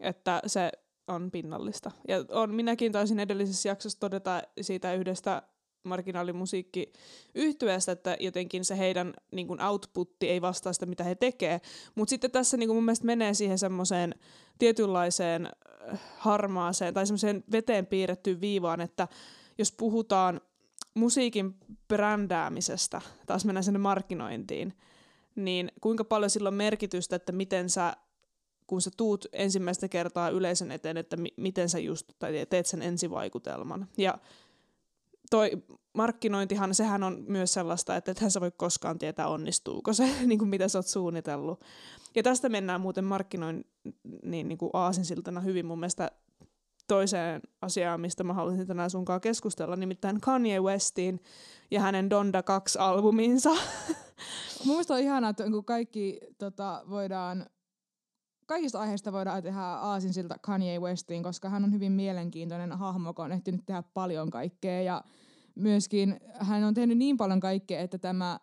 Että se on pinnallista. Ja on, minäkin taisin edellisessä jaksossa todeta siitä yhdestä marginaalimusiikki yhtyeestä, että jotenkin se heidän niin kuin outputti ei vastaa sitä, mitä he tekee. Mutta sitten tässä niin kuin mun mielestä menee siihen semmoiseen tietynlaiseen äh, harmaaseen tai semmoiseen veteen piirrettyyn viivaan, että jos puhutaan musiikin brändäämisestä, taas mennään sinne markkinointiin, niin kuinka paljon sillä on merkitystä, että miten sä, kun sä tuut ensimmäistä kertaa yleisön eteen, että mi- miten sä just tai teet sen ensivaikutelman. Ja toi markkinointihan, sehän on myös sellaista, että ethän sä voi koskaan tietää, onnistuuko se, niin kuin mitä sä oot suunnitellut. Ja tästä mennään muuten markkinoin niin, niin kuin aasinsiltana hyvin mun mielestä toiseen asiaan, mistä mä haluaisin tänään sunkaan keskustella, nimittäin Kanye Westin ja hänen Donda 2-albuminsa. Mun mielestä on ihanaa, että kun kaikki tota, voidaan, kaikista aiheista voidaan tehdä aasinsilta Kanye Westiin, koska hän on hyvin mielenkiintoinen hahmo, joka on ehtinyt tehdä paljon kaikkea ja myöskin hän on tehnyt niin paljon kaikkea, että tämä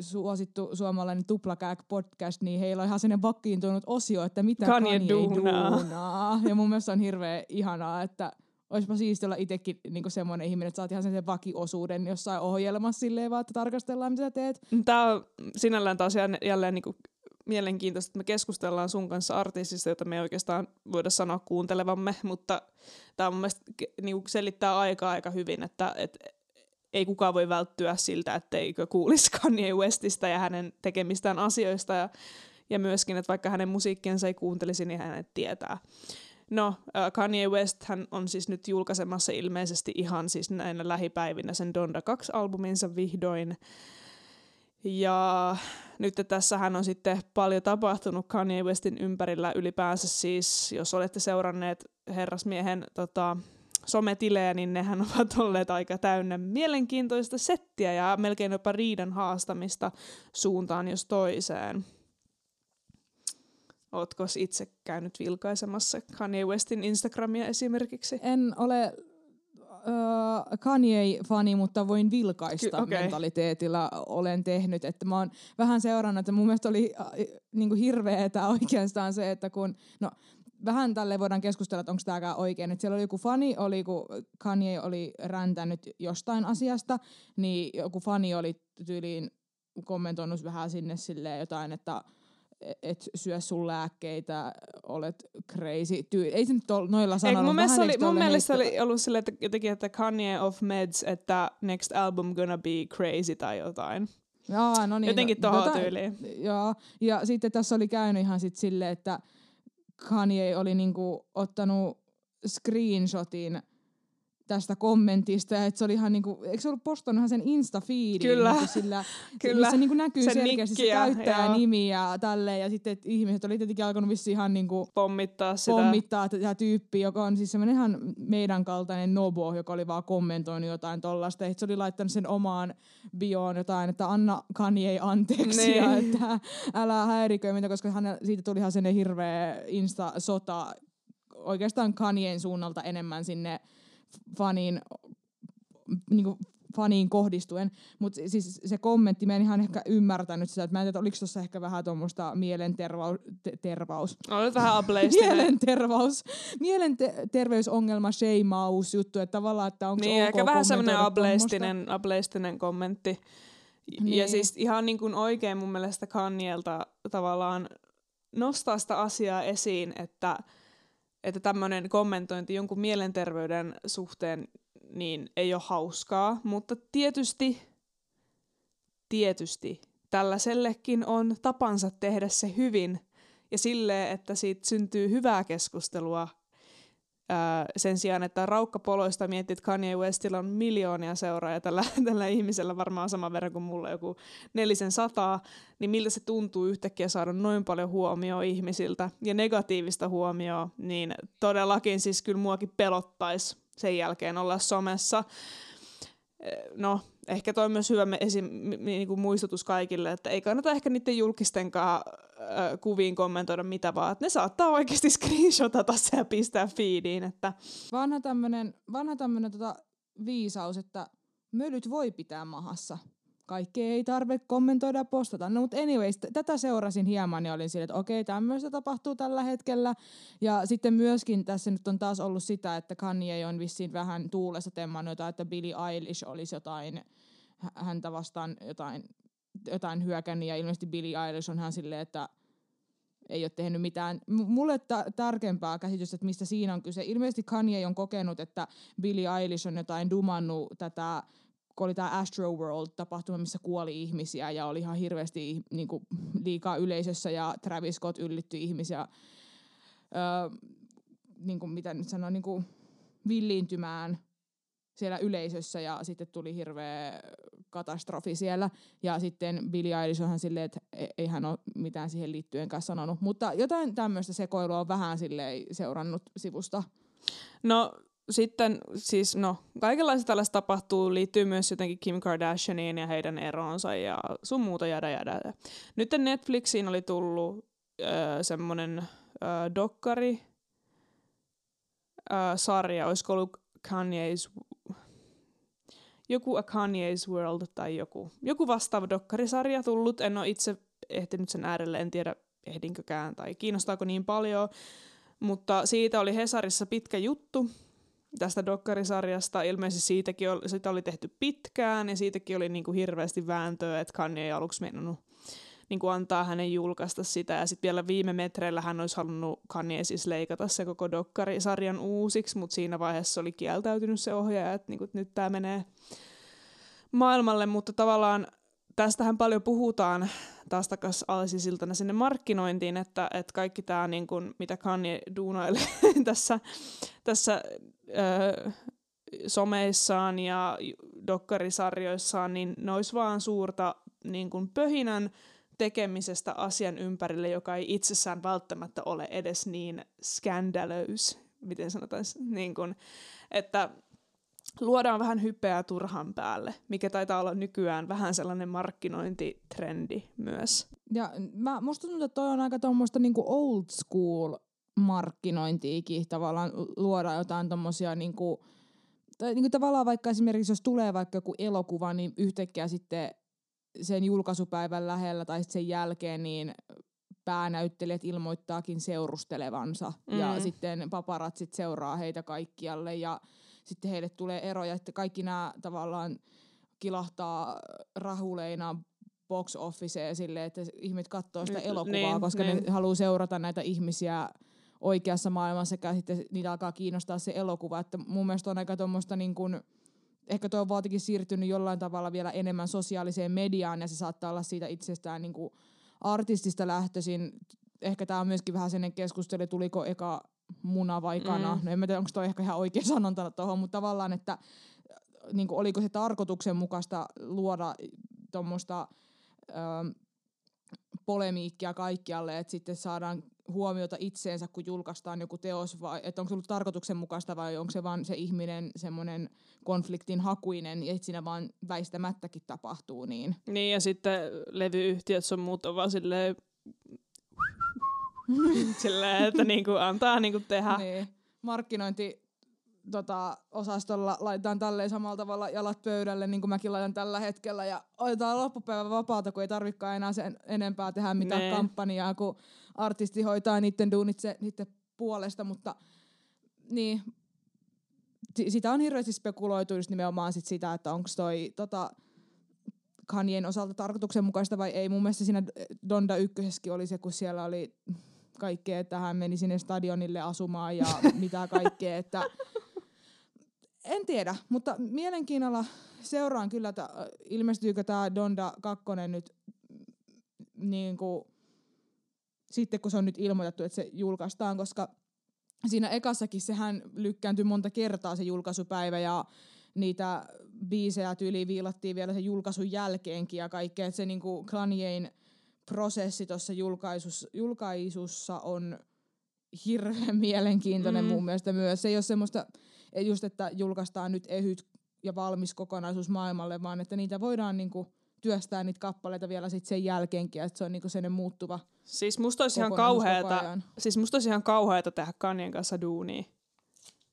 suosittu suomalainen Tuplakääk podcast, niin heillä on ihan sellainen vakiintunut osio, että mitä Kanye Kanye, duunaa. duunaa. Ja mun mielestä on hirveän ihanaa, että olisipa siistiä olla itsekin niinku semmoinen ihminen, että saat ihan sen vakiosuuden jossain ohjelmassa silleen vaan, että tarkastellaan mitä teet. Tämä on sinällään taas jälleen, niin kuin mielenkiintoista, että me keskustellaan sun kanssa artistista, jota me ei oikeastaan voida sanoa kuuntelevamme, mutta tämä mun mielestä niin selittää aikaa aika hyvin, että et, ei kukaan voi välttyä siltä, etteikö kuulisi Kanye Westistä ja hänen tekemistään asioista ja, ja myöskin, että vaikka hänen musiikkiensa ei kuuntelisi, niin hänet tietää. No, äh, Kanye West hän on siis nyt julkaisemassa ilmeisesti ihan siis näinä lähipäivinä sen Donda 2-albuminsa vihdoin. Ja nyt tässähän on sitten paljon tapahtunut Kanye Westin ympärillä ylipäänsä siis, jos olette seuranneet herrasmiehen tota, sometilejä, niin nehän ovat olleet aika täynnä mielenkiintoista settiä ja melkein jopa riidan haastamista suuntaan jos toiseen. Ootko itse käynyt vilkaisemassa Kanye Westin Instagramia esimerkiksi? En ole uh, Kanye-fani, mutta voin vilkaista Ky- okei. mentaliteetilla olen tehnyt. Että mä oon vähän seurannut, että mun mielestä oli äh, niinku hirveetä oikeastaan se, että kun, no vähän tälle voidaan keskustella, että onko tämäkään oikein. Että siellä oli joku fani, oli, kun Kanye oli räntänyt jostain asiasta, niin joku fani oli tyyliin kommentoinut vähän sinne silleen jotain, että et syö sun lääkkeitä, olet crazy. Tyy- ei se nyt ole noilla sanoilla. mun mielestä, oli, mun mielestä oli ollut silleen, että jotenkin, että Kanye of Meds, että next album gonna be crazy tai jotain. Jaa, no niin, Jotenkin no, tohon jotain- tyyliin. Joo, ja sitten tässä oli käynyt ihan sit silleen, että Kanye oli niinku ottanut screenshotin tästä kommentista, ja että se oli ihan niinku, eikö se ollut postannut ihan sen Insta-feediin? Kyllä. Niinku sillä, Kyllä. Missä niinku näkyy Sen selkeästi se nikki ja- käyttäjänimi ja tälleen, ja sitten et ihmiset oli tietenkin alkanut vissiin ihan niinku Pommittaa sitä. pommittaa tätä tyyppiä, joka on siis semmoinen ihan meidän kaltainen nobo, joka oli vaan kommentoinut jotain tollasta. Ja se oli laittanut sen omaan bioon jotain, että anna Kanye anteeksi Niin. ja että älä häirikö mitä, koska hän, siitä tuli ihan sellainen hirveä insta-sota oikeastaan Kanyen suunnalta enemmän sinne faniin, niinku faniin kohdistuen. Mutta siis se kommentti, mä en ihan ehkä ymmärtänyt sitä, että mä en tiedä, oliko tuossa ehkä vähän tuommoista mielentervaus, te, tervaus, Olet vähän ableistinen. mielentervaus, mielenterveysongelma, sheimaus juttu, että tavallaan, että onko Niin, ok ehkä vähän semmoinen ableistinen, ableistinen kommentti. Niin. Ja Niin. siis ihan niin kuin oikein mun mielestä Kanyelta tavallaan nostaa sitä asiaa esiin, että, että tämmöinen kommentointi jonkun mielenterveyden suhteen niin ei ole hauskaa, mutta tietysti, tietysti tällaisellekin on tapansa tehdä se hyvin ja silleen, että siitä syntyy hyvää keskustelua sen sijaan, että raukkapoloista miettii, että Kanye Westillä on miljoonia seuraajia, tällä, tällä ihmisellä varmaan saman verran kuin mulla joku nelisen sataa, niin miltä se tuntuu yhtäkkiä saada noin paljon huomioon ihmisiltä ja negatiivista huomioon, niin todellakin siis kyllä muakin pelottaisi sen jälkeen olla somessa. No, ehkä toi on myös hyvä esim, mi- niinku muistutus kaikille, että ei kannata ehkä niiden julkistenkaan ö, kuviin kommentoida mitä vaan, että ne saattaa oikeasti screenshotata se ja pistää feediin, että Vanha tämmönen, vanha tota viisaus, että mölyt voi pitää mahassa. Kaikkea ei tarvitse kommentoida postata. No mutta anyways, t- tätä seurasin hieman ja olin sille, että okei, tämmöistä tapahtuu tällä hetkellä. Ja sitten myöskin tässä nyt on taas ollut sitä, että Kanye on vissiin vähän tuulessa temmannut jotain, että Billie Eilish olisi jotain, hä- häntä vastaan jotain, jotain hyökännyt ja ilmeisesti Billie Eilish on hän silleen, että ei ole tehnyt mitään. Mulle ta- tärkeämpää käsitystä, että mistä siinä on kyse. Ilmeisesti Kanye on kokenut, että Billie Eilish on jotain dumannut tätä, kun oli tämä Astro World-tapahtuma, missä kuoli ihmisiä ja oli ihan hirveästi niin kuin, liikaa yleisössä ja Travis Scott yllittyi ihmisiä, öö, niin kuin, mitä nyt sanoo, niin kuin villiintymään siellä yleisössä ja sitten tuli hirveä katastrofi siellä. Ja sitten Billie Eilish onhan silleen, että e- ei hän ole mitään siihen liittyen kanssa sanonut. Mutta jotain tämmöistä sekoilua on vähän silleen seurannut sivusta. No sitten siis no, kaikenlaista tällaista tapahtuu, liittyy myös jotenkin Kim Kardashianiin ja heidän eroonsa ja sun muuta jada jada. Nyt Netflixiin oli tullut äh, semmonen äh, dokkari äh, sarja, olisiko ollut Kanye's joku A Kanye's World tai joku, joku vastaava dokkarisarja tullut. En ole itse ehtinyt sen äärelle, en tiedä ehdinkökään tai kiinnostaako niin paljon. Mutta siitä oli Hesarissa pitkä juttu tästä dokkarisarjasta. Ilmeisesti siitäkin oli, sitä oli tehty pitkään ja siitäkin oli niin kuin hirveästi vääntöä, että Kanye ei aluksi meinannut niin kuin antaa hänen julkaista sitä. Ja sitten vielä viime metreillä hän olisi halunnut Kanye siis leikata se koko dokkarisarjan uusiksi, mutta siinä vaiheessa oli kieltäytynyt se ohjaaja, että, niin kuin, että nyt tämä menee maailmalle. Mutta tavallaan tästähän paljon puhutaan taas takas alsisiltana sinne markkinointiin, että, että kaikki tämä, niin kuin, mitä Kanye duunailee tässä, tässä ö, someissaan ja dokkarisarjoissaan, niin ne olisi vaan suurta niin kuin pöhinän tekemisestä asian ympärille, joka ei itsessään välttämättä ole edes niin scandalous, miten sanotaan, niin kuin, että luodaan vähän hypeää turhan päälle, mikä taitaa olla nykyään vähän sellainen markkinointitrendi myös. Ja mä, musta tuntuu, että toi on aika tuommoista niinku old school markkinointiikin tavallaan luoda jotain tommosia niinku, tai niinku tavallaan vaikka esimerkiksi jos tulee vaikka joku elokuva, niin yhtäkkiä sitten sen julkaisupäivän lähellä tai sen jälkeen niin päänäyttelijät ilmoittaakin seurustelevansa mm. ja sitten paparatsit seuraa heitä kaikkialle ja sitten heille tulee eroja, että kaikki nämä tavallaan kilahtaa rahuleina box officeen silleen, että ihmiset katsoo sitä elokuvaa, niin, koska niin. ne haluaa seurata näitä ihmisiä oikeassa maailmassa sekä sitten niitä alkaa kiinnostaa se elokuva. Että mun mielestä on aika tuommoista niin kuin, ehkä tuo on vaatikin siirtynyt jollain tavalla vielä enemmän sosiaaliseen mediaan ja se saattaa olla siitä itsestään niin kuin artistista lähtöisin. Ehkä tämä on myöskin vähän sellainen keskustelu, tuliko eka muna vai kana. Mm. No en mä tiedä, onko toi ehkä ihan oikein sanonta tuohon, mutta tavallaan, että niin kuin, oliko se tarkoituksenmukaista luoda tuommoista polemiikkia kaikkialle, että sitten saadaan huomiota itseensä, kun julkaistaan joku teos, vai että onko se ollut tarkoituksenmukaista vai onko se vaan se ihminen semmoinen konfliktin hakuinen ja siinä vaan väistämättäkin tapahtuu niin. Niin ja sitten levyyhtiöt sun muut on vaan silleen, silleen että niinku antaa niinku tehdä. Niin. Markkinointi tota, osastolla laitetaan tälleen samalla tavalla jalat pöydälle, niin kuin mäkin laitan tällä hetkellä, ja otetaan loppupäivän vapaata, kun ei tarvikaan enää sen enempää tehdä mitään nee. kampanjaa, kun artisti hoitaa niiden duunit se, niiden puolesta, mutta niin, sitä on hirveästi spekuloitu just nimenomaan sit sitä, että onko toi tota, Kanyen osalta tarkoituksenmukaista vai ei. Mun mielestä siinä Donda ykkösessäkin oli se, kun siellä oli kaikkea, että hän meni sinne stadionille asumaan ja mitä kaikkea, että en tiedä, mutta mielenkiinnolla seuraan kyllä, että ilmestyykö tämä Donda 2 nyt niin kuin, sitten kun se on nyt ilmoitettu, että se julkaistaan, koska siinä ekassakin sehän lykkääntyi monta kertaa se julkaisupäivä ja niitä biisejä tyyliin viilattiin vielä sen julkaisun jälkeenkin ja kaikkea, että se niinku Kanyein prosessi tuossa julkaisussa, julkaisussa on hirveän mielenkiintoinen mm. mun mielestä myös. Se ei ole semmoista, just että julkaistaan nyt ehyt ja valmis kokonaisuus maailmalle, vaan että niitä voidaan niinku työstää niitä kappaleita vielä sit sen jälkeenkin, että se on niinku sellainen muuttuva Siis musta olisi ihan kauheata, siis musta olisi ihan kauheata tehdä Kanyen kanssa duunia.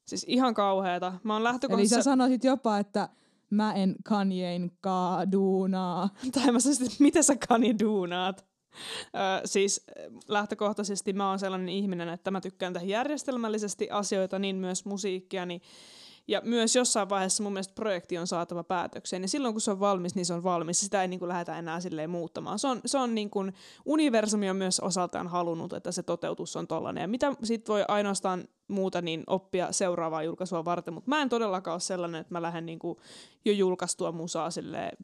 Siis ihan kauheata. Mä oon lähtökohdassa... Eli sä sanoisit jopa, että mä en Kanyein duunaa. tai mä sanoisin, että mitä sä Kanye duunaat? Ö, siis lähtökohtaisesti mä oon sellainen ihminen, että mä tykkään tehdä järjestelmällisesti asioita, niin myös musiikkia, niin ja myös jossain vaiheessa mun mielestä projekti on saatava päätökseen. Ja silloin kun se on valmis, niin se on valmis. Sitä ei niin kuin lähdetä enää silleen muuttamaan. Se on, se on niin kuin, universumi on myös osaltaan halunnut, että se toteutus on tollainen. Ja mitä sit voi ainoastaan muuta niin oppia seuraavaa julkaisua varten. Mutta mä en todellakaan ole sellainen, että mä lähden niin kuin jo julkaistua musaa silleen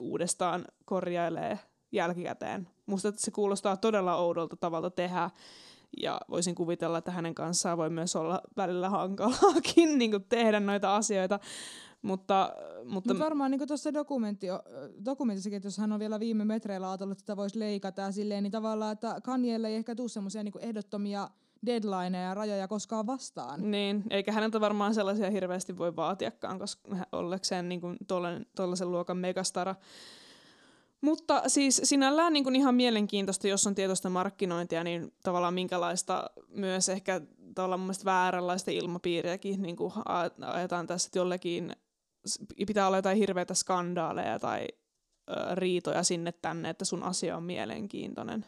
uudestaan korjailee jälkikäteen. Musta se kuulostaa todella oudolta tavalta tehdä. Ja voisin kuvitella, että hänen kanssaan voi myös olla välillä hankalaakin niin kuin tehdä noita asioita. Mutta, mutta... Mut varmaan niin tuossa dokumentti, dokumentissakin, että jos hän on vielä viime metreillä ajatellut, että voisi leikata ja silleen, niin tavallaan, että Kanyeelle ei ehkä tule semmoisia niin ehdottomia deadlineja ja rajoja koskaan vastaan. Niin, eikä häneltä varmaan sellaisia hirveästi voi vaatiakaan, koska ollekseen niin tuollaisen luokan megastara. Mutta siis sinällään niin kuin ihan mielenkiintoista, jos on tietoista markkinointia, niin tavallaan minkälaista myös ehkä tavallaan mun vääränlaista ilmapiiriäkin niin kuin ajetaan tässä, että jollekin pitää olla jotain hirveitä skandaaleja tai ö, riitoja sinne tänne, että sun asia on mielenkiintoinen.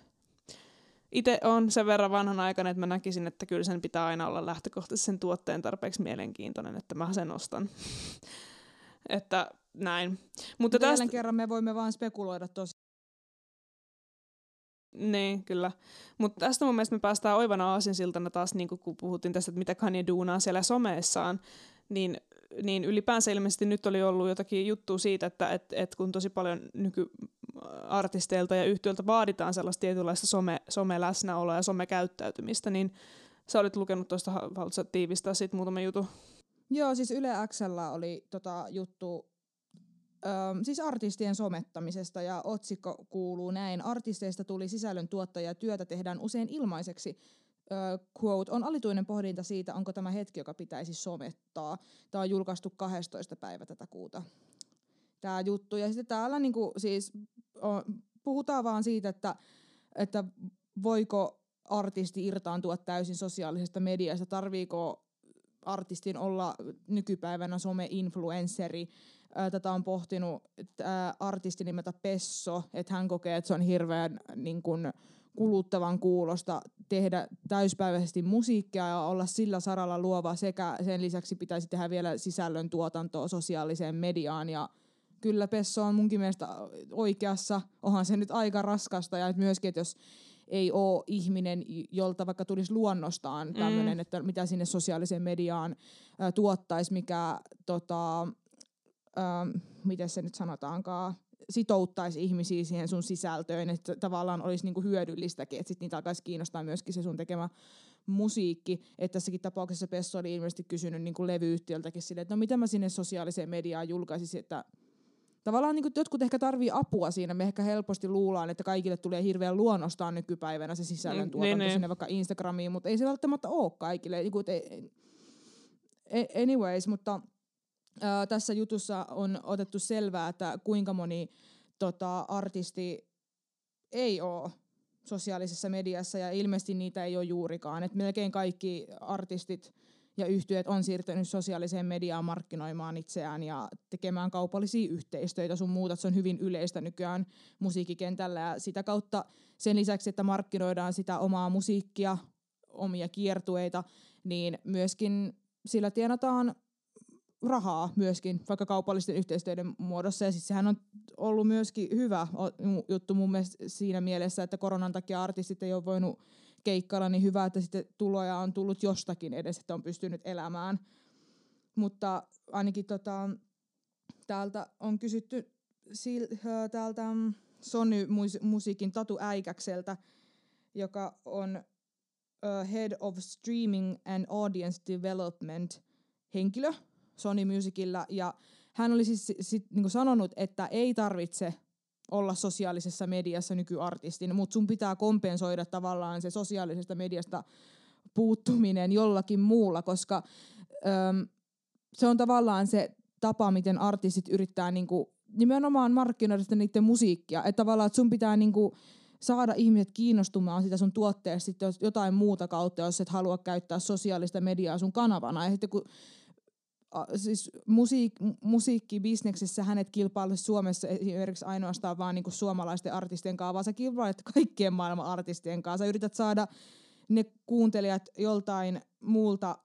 Itse on sen verran vanhan aikana, että mä näkisin, että kyllä sen pitää aina olla lähtökohtaisesti sen tuotteen tarpeeksi mielenkiintoinen, että mä sen ostan. että näin. Mutta tästä... Jälleen kerran me voimme vain spekuloida tosi. Niin, kyllä. Mutta tästä mun mielestä me päästään oivana aasinsiltana taas, niin kun puhuttiin tästä, että mitä Kanye duunaa siellä someessaan, niin, niin ylipäänsä ilmeisesti nyt oli ollut jotakin juttua siitä, että et, et kun tosi paljon nykyartisteilta ja yhtiöiltä vaaditaan sellaista tietynlaista some, some-läsnäoloa ja some-käyttäytymistä, niin sä olit lukenut tuosta, haluatko tiivistää siitä muutama jutu? Joo, siis Yle Xllä oli tota juttu Öm, siis artistien somettamisesta ja otsikko kuuluu näin. Artisteista tuli sisällön tuottaja ja työtä tehdään usein ilmaiseksi. Ö, quote, on alituinen pohdinta siitä, onko tämä hetki, joka pitäisi somettaa. Tämä on julkaistu 12. päivä tätä kuuta. Tämä juttu. Ja sitten täällä niinku, siis, puhutaan vaan siitä, että, että voiko artisti irtaantua täysin sosiaalisesta mediasta, tarviiko artistin olla nykypäivänä some-influenceri, tätä on pohtinut artisti nimeltä Pesso, että hän kokee, että se on hirveän niin kun, kuluttavan kuulosta tehdä täyspäiväisesti musiikkia ja olla sillä saralla luova. Sekä sen lisäksi pitäisi tehdä vielä sisällön tuotantoa sosiaaliseen mediaan. Ja kyllä Pesso on munkin mielestä oikeassa. Onhan se nyt aika raskasta ja myöskin, että jos ei ole ihminen, jolta vaikka tulisi luonnostaan tämmöinen, mm. että mitä sinne sosiaaliseen mediaan ä, tuottaisi, mikä tota, ä, miten se nyt sanotaankaan, sitouttaisi ihmisiä siihen sun sisältöön, että tavallaan olisi niinku hyödyllistäkin, että sitten niitä alkaisi kiinnostaa myöskin se sun tekemä musiikki. Että tässäkin tapauksessa Pesso oli ilmeisesti kysynyt niinku levyyhtiöltäkin silleen, että no mitä mä sinne sosiaaliseen mediaan julkaisisin, että tavallaan niin jotkut ehkä tarvii apua siinä. Me ehkä helposti luullaan, että kaikille tulee hirveän luonnostaan nykypäivänä se sisällön tuotanto niin, niin. sinne vaikka Instagramiin, mutta ei se välttämättä ole kaikille. Niin kuin, anyways, mutta ää, tässä jutussa on otettu selvää, että kuinka moni tota, artisti ei ole sosiaalisessa mediassa ja ilmeisesti niitä ei ole juurikaan. Et melkein kaikki artistit ja yhtiöt on siirtynyt sosiaaliseen mediaan markkinoimaan itseään ja tekemään kaupallisia yhteistyötä sun muuta. Se on hyvin yleistä nykyään musiikkikentällä ja sitä kautta sen lisäksi, että markkinoidaan sitä omaa musiikkia, omia kiertueita, niin myöskin sillä tienataan rahaa myöskin, vaikka kaupallisten yhteistyöiden muodossa. Ja siis sehän on ollut myöskin hyvä juttu mun mielestä siinä mielessä, että koronan takia artistit ei ole voinut keikkailla, niin hyvä, että sitten tuloja on tullut jostakin edes, että on pystynyt elämään. Mutta ainakin tota, täältä on kysytty sil, täältä Sony Musiikin Tatu Äikäkseltä, joka on Head of Streaming and Audience Development henkilö Sony Musicilla. Ja hän oli siis sit, niin sanonut, että ei tarvitse olla sosiaalisessa mediassa nykyartistin, mutta sun pitää kompensoida tavallaan se sosiaalisesta mediasta puuttuminen jollakin muulla, koska öm, se on tavallaan se tapa, miten artistit yrittää niinku, nimenomaan markkinoida niiden musiikkia. Että tavallaan, että sun pitää niinku, saada ihmiset kiinnostumaan sitä sun tuotteesta jotain muuta kautta, jos et halua käyttää sosiaalista mediaa sun kanavana. Ja sitten kun siis musiik, musiikkibisneksessä hänet kilpailu Suomessa esimerkiksi ainoastaan vaan niin suomalaisten artistien kanssa, vaan sä kilpailet kaikkien maailman artistien kanssa. Sä yrität saada ne kuuntelijat joltain muulta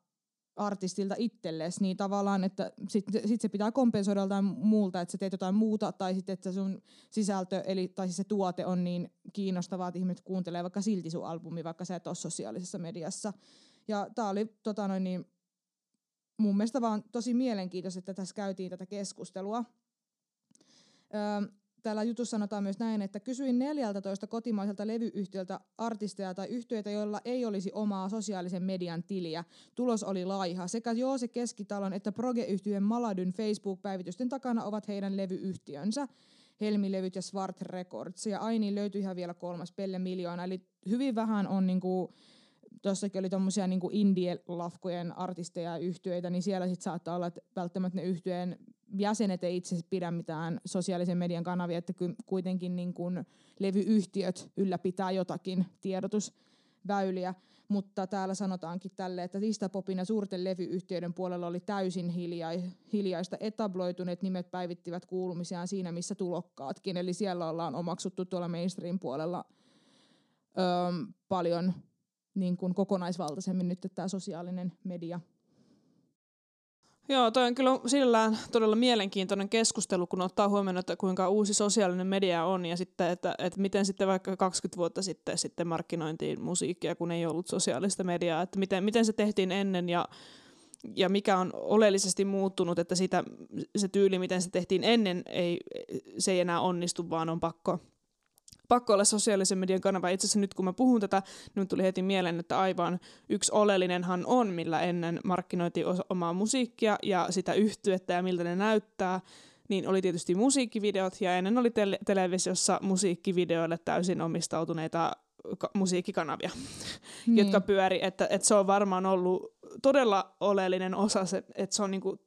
artistilta itsellesi, niin tavallaan, että sitten sit se pitää kompensoida joltain muulta, että sä teet jotain muuta, tai sitten, että sun sisältö, eli, tai siis se tuote on niin kiinnostavaa, että ihmiset kuuntelee vaikka silti sun albumi, vaikka sä et ole sosiaalisessa mediassa. Ja tää oli tota noin, niin, mun mielestä vaan tosi mielenkiintoista, että tässä käytiin tätä keskustelua. Öö, täällä jutussa sanotaan myös näin, että kysyin 14 kotimaiselta levyyhtiöltä artisteja tai yhtiöitä, joilla ei olisi omaa sosiaalisen median tiliä. Tulos oli laiha. Sekä Joose Keskitalon että Proge-yhtiön Maladyn Facebook-päivitysten takana ovat heidän levyyhtiönsä. Helmilevyt ja Svart Records. Ja Aini löytyi ihan vielä kolmas Pelle Miljoona. Eli hyvin vähän on niinku, tuossakin oli tuommoisia niin indie-lafkojen artisteja ja yhtyeitä, niin siellä sitten saattaa olla, että välttämättä ne yhtyeen jäsenet ei itse pidä mitään sosiaalisen median kanavia, että kuitenkin niin kuin levyyhtiöt ylläpitää jotakin tiedotusväyliä. Mutta täällä sanotaankin tälle, että Popin ja suurten levyyhtiöiden puolella oli täysin hiljaista. Etabloituneet nimet päivittivät kuulumisiaan siinä, missä tulokkaatkin. Eli siellä ollaan omaksuttu tuolla mainstream-puolella öö, paljon niin kuin kokonaisvaltaisemmin nyt tämä sosiaalinen media. Joo, toi on kyllä sillään todella mielenkiintoinen keskustelu, kun ottaa huomioon, että kuinka uusi sosiaalinen media on ja sitten, että, että miten sitten vaikka 20 vuotta sitten, sitten markkinointiin musiikkia, kun ei ollut sosiaalista mediaa, että miten, miten se tehtiin ennen ja, ja mikä on oleellisesti muuttunut, että sitä, se tyyli, miten se tehtiin ennen, ei, se ei enää onnistu, vaan on pakko, pakko olla sosiaalisen median kanava. Itse asiassa nyt kun mä puhun tätä, niin tuli heti mieleen, että aivan yksi oleellinenhan on, millä ennen markkinoitiin omaa musiikkia ja sitä yhtyettä ja miltä ne näyttää, niin oli tietysti musiikkivideot ja ennen oli tele- televisiossa musiikkivideoille täysin omistautuneita ka- musiikkikanavia, niin. jotka pyöri, että, että se on varmaan ollut todella oleellinen osa, se, että se on niinku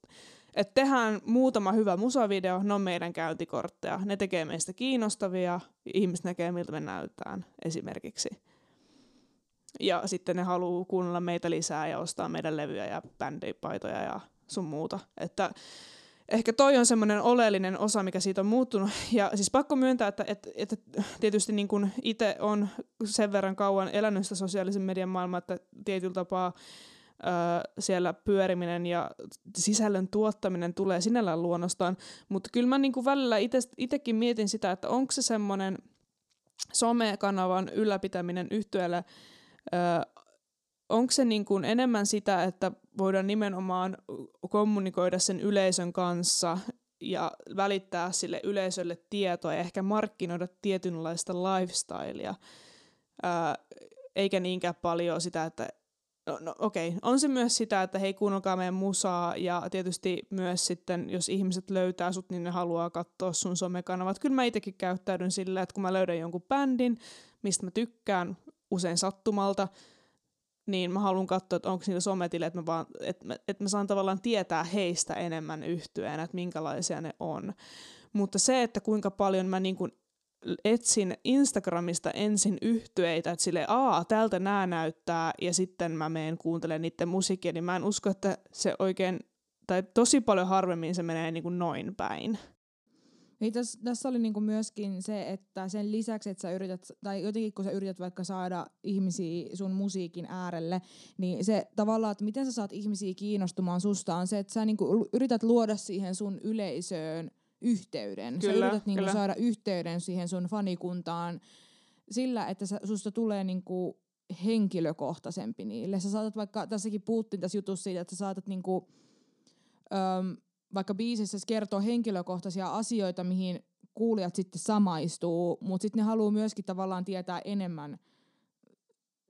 että tehdään muutama hyvä musavideo, ne on meidän käyntikortteja. Ne tekee meistä kiinnostavia, ihmiset näkee miltä me näytään esimerkiksi. Ja sitten ne haluaa kuunnella meitä lisää ja ostaa meidän levyjä ja bändipaitoja ja sun muuta. Että ehkä toi on semmoinen oleellinen osa, mikä siitä on muuttunut. Ja siis pakko myöntää, että, että, että tietysti niin kuin itse on sen verran kauan elänyt sitä sosiaalisen median maailmaa, että tietyllä tapaa siellä pyöriminen ja sisällön tuottaminen tulee sinällään luonnostaan, mutta kyllä mä niin kuin välillä itsekin mietin sitä, että onko se semmoinen somekanavan ylläpitäminen yhtiölle, onko se niin kuin enemmän sitä, että voidaan nimenomaan kommunikoida sen yleisön kanssa ja välittää sille yleisölle tietoa ja ehkä markkinoida tietynlaista lifestylea, eikä niinkään paljon sitä, että No, no okei, okay. on se myös sitä, että hei kuunnelkaa meidän musaa ja tietysti myös sitten, jos ihmiset löytää sut, niin ne haluaa katsoa sun somekanavat. Kyllä mä itsekin käyttäydyn sillä, että kun mä löydän jonkun bändin, mistä mä tykkään usein sattumalta, niin mä haluan katsoa, että onko niillä sometille, että mä, vaan, että, mä, että mä saan tavallaan tietää heistä enemmän yhtyeen, että minkälaisia ne on. Mutta se, että kuinka paljon mä niin kuin etsin Instagramista ensin yhtyeitä, että sille aa, tältä nämä näyttää, ja sitten mä meen kuuntelemaan niiden musiikkia, niin mä en usko, että se oikein, tai tosi paljon harvemmin se menee niin kuin noin päin. Niin tässä, tässä oli niinku myöskin se, että sen lisäksi, että sä yrität, tai jotenkin kun sä yrität vaikka saada ihmisiä sun musiikin äärelle, niin se tavallaan, että miten sä saat ihmisiä kiinnostumaan susta, on se, että sä niinku yrität luoda siihen sun yleisöön yhteyden. Kyllä, sä yrität niinku saada yhteyden siihen sun fanikuntaan sillä, että sä, susta tulee niinku henkilökohtaisempi niille. Sä saatat vaikka, tässäkin puhuttiin tässä jutussa siitä, että sä saatat niinku, öm, vaikka biisissä kertoo henkilökohtaisia asioita, mihin kuulijat sitten samaistuu, mutta sitten ne haluaa myöskin tavallaan tietää enemmän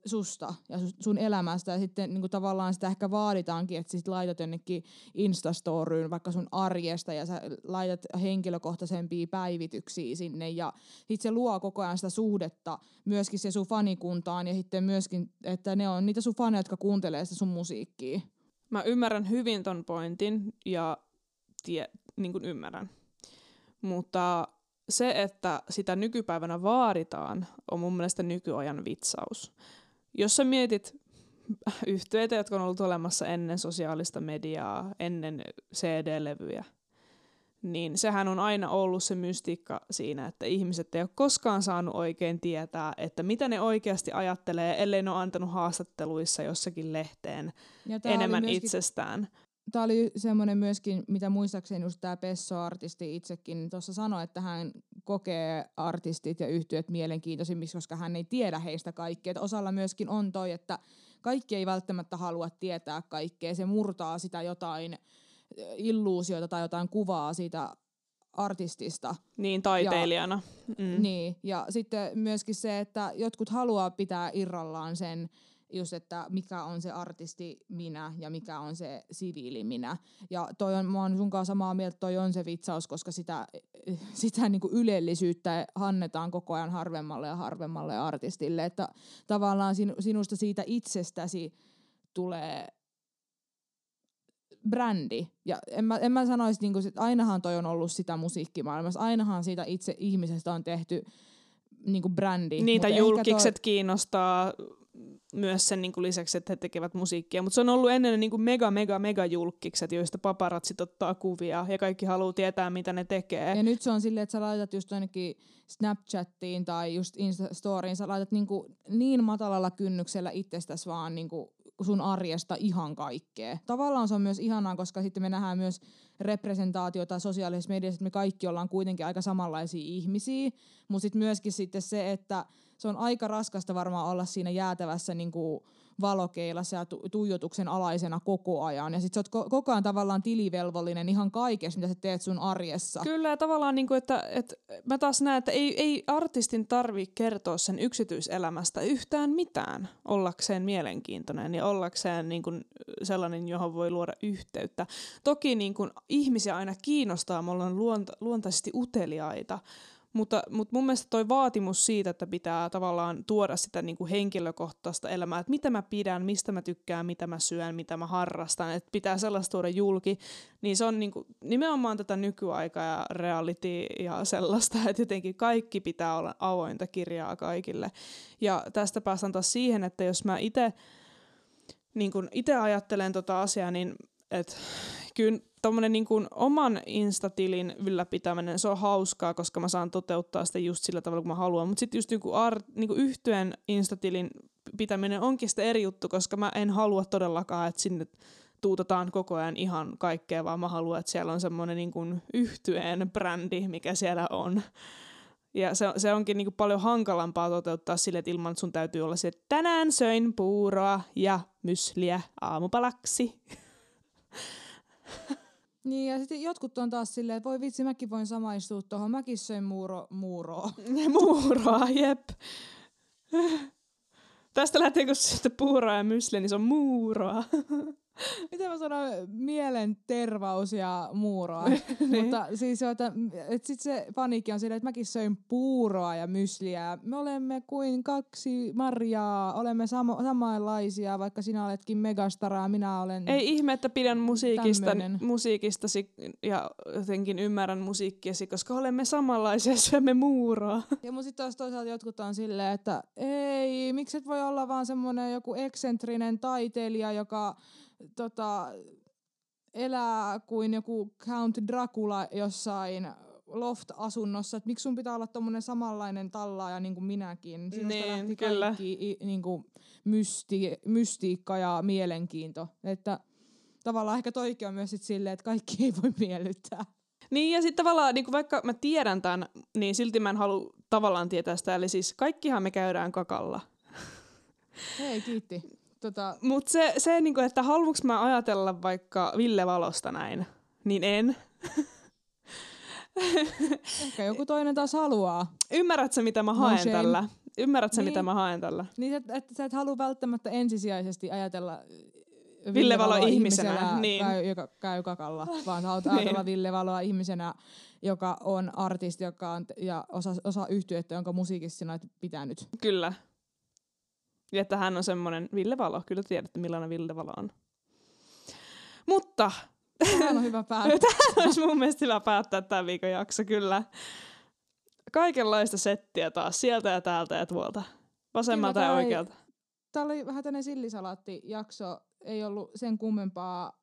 susta ja sun elämästä ja sitten niin kuin tavallaan sitä ehkä vaaditaankin, että sit laitat jonnekin Instastoryyn vaikka sun arjesta ja sä laitat henkilökohtaisempia päivityksiä sinne ja sitten se luo koko ajan sitä suhdetta myöskin se sun fanikuntaan ja sitten myöskin, että ne on niitä sun faneja, jotka kuuntelee sitä sun musiikkia. Mä ymmärrän hyvin ton pointin ja tie, niin kuin ymmärrän. Mutta se, että sitä nykypäivänä vaaditaan, on mun mielestä nykyajan vitsaus. Jos sä mietit yhtyeitä, jotka on ollut olemassa ennen sosiaalista mediaa, ennen CD-levyjä, niin sehän on aina ollut se mystiikka siinä, että ihmiset ei ole koskaan saanut oikein tietää, että mitä ne oikeasti ajattelee, ellei ne ole antanut haastatteluissa jossakin lehteen enemmän myöskin, itsestään. Tämä oli semmoinen myöskin, mitä muistaakseni just tämä Pesso-artisti itsekin tuossa sanoi, että hän kokee artistit ja yhtyöt mielenkiintoisimmiksi, koska hän ei tiedä heistä kaikkea. Että osalla myöskin on toi, että kaikki ei välttämättä halua tietää kaikkea. Se murtaa sitä jotain illuusioita tai jotain kuvaa siitä artistista. Niin, taiteilijana. Ja, mm. Niin, ja sitten myöskin se, että jotkut haluaa pitää irrallaan sen, just, että mikä on se artisti minä ja mikä on se siviili minä. Ja toi on, mä oon sun kanssa samaa mieltä, toi on se vitsaus, koska sitä, sitä niin kuin ylellisyyttä hannetaan koko ajan harvemmalle ja harvemmalle artistille. Että tavallaan sinusta siitä itsestäsi tulee brändi. Ja en mä, en mä sanoisi, niin kuin, että ainahan toi on ollut sitä musiikkimaailmassa, ainahan siitä itse ihmisestä on tehty niin kuin brändi. Niitä julkikset toi... kiinnostaa myös sen niin kuin lisäksi, että he tekevät musiikkia. Mutta se on ollut ennen niin kuin mega, mega, mega julkikset, joista paparatsit ottaa kuvia ja kaikki haluaa tietää, mitä ne tekee. Ja nyt se on silleen, että sä laitat just ainakin Snapchattiin tai just Instastoriin, sä laitat niin, kuin niin matalalla kynnyksellä itsestäsi vaan niin kuin sun arjesta ihan kaikkea. Tavallaan se on myös ihanaa, koska sitten me nähdään myös representaatiota sosiaalisessa mediassa, että me kaikki ollaan kuitenkin aika samanlaisia ihmisiä, mutta sitten myöskin sitten se, että se on aika raskasta varmaan olla siinä jäätävässä niin kuin valokeilassa ja tu- tuijotuksen alaisena koko ajan. Ja sit sä oot ko- koko ajan tavallaan tilivelvollinen ihan kaikessa, mitä sä teet sun arjessa. Kyllä, ja tavallaan niin kuin, että, että mä taas näen, että ei, ei artistin tarvi kertoa sen yksityiselämästä yhtään mitään ollakseen mielenkiintoinen ja ollakseen niin kuin sellainen, johon voi luoda yhteyttä. Toki niin kuin ihmisiä aina kiinnostaa, me ollaan luonta- luontaisesti uteliaita, mutta, mutta mun mielestä toi vaatimus siitä, että pitää tavallaan tuoda sitä niin kuin henkilökohtaista elämää, että mitä mä pidän, mistä mä tykkään, mitä mä syön, mitä mä harrastan, että pitää sellaista tuoda julki, niin se on niin kuin nimenomaan tätä nykyaikaa ja reality ja sellaista, että jotenkin kaikki pitää olla avointa kirjaa kaikille. Ja tästä päästään taas siihen, että jos mä itse niin ajattelen tota asiaa, niin että kyllä tommonen niin kuin oman instatilin ylläpitäminen, se on hauskaa, koska mä saan toteuttaa sitä just sillä tavalla, kun mä haluan. Mutta sitten just joku art, niin kuin instatilin pitäminen onkin sitten eri juttu, koska mä en halua todellakaan, että sinne tuutetaan koko ajan ihan kaikkea, vaan mä haluan, että siellä on semmoinen niin kuin yhtyeen brändi, mikä siellä on. Ja se, se onkin niin kuin paljon hankalampaa toteuttaa sille, että ilman, että sun täytyy olla se, että tänään söin puuroa ja mysliä aamupalaksi. Niin, ja sitten jotkut on taas silleen, että voi vitsi, mäkin voin samaistua tuohon. Mäkin söin muuro, muuroa. Muuroa, jep. Tästä lähtee, kun sitten puuroa ja mysli, niin se on muuroa. Miten mä sanon mielentervaus ja muuroa. niin. Mutta siis että, että sit se paniikki on silleen, että mäkin söin puuroa ja mysliä. Me olemme kuin kaksi Marjaa, olemme samo, samanlaisia, vaikka sinä oletkin megastaraa, minä olen... Ei ihme, että pidän musiikista, Tämmönen. musiikistasi ja jotenkin ymmärrän musiikkiasi, koska olemme samanlaisia, syömme muuroa. Ja mun sitten taas toisaalta jotkut on silleen, että ei, miksi et voi olla vaan semmoinen joku eksentrinen taiteilija, joka tota, elää kuin joku Count Dracula jossain loft-asunnossa, että miksi sun pitää olla tommonen samanlainen tallaaja niin kuin minäkin. Sinusta Niin, lähti kyllä. kaikki niin kuin mysti, mystiikka ja mielenkiinto. Että tavallaan ehkä toikin on myös sit silleen, että kaikki ei voi miellyttää. Niin ja sitten tavallaan, niin vaikka mä tiedän tämän, niin silti mä en halua tavallaan tietää sitä. Eli siis kaikkihan me käydään kakalla. Hei, kiitti. Tota, Mutta se, se niin kuin, että haluuks mä ajatella vaikka Ville Valosta näin, niin en. ehkä joku toinen taas haluaa. Ymmärrätkö, mitä mä No haen shame. tällä? Ymmärrätkö, Niin. mitä mä haen tällä? Niin, että, että sä et halua välttämättä ensisijaisesti ajatella äh, Ville Valo Valoa ihmisenä, ihmisenä, niin. käy, joka käy kakalla, vaan haluat Niin. ajatella Ville Valoa ihmisenä, joka on artisti, joka on, ja osa, osa yhtyettä, jonka musiikissa sinä olet pitänyt. Kyllä. Ja että hän on semmoinen Ville Valo. Kyllä tiedätte, millainen Ville Valo on. Mutta Tämä on hyvä päättää. olisi mun mielestä hyvä päättää tämän viikon jakso, kyllä. Kaikenlaista settiä taas, sieltä ja täältä ja tuolta. Vasemmalta Kyllä, ja oikealta. Tämä oli vähän tämmöinen sillisalaatti-jakso. Ei ollut sen kummempaa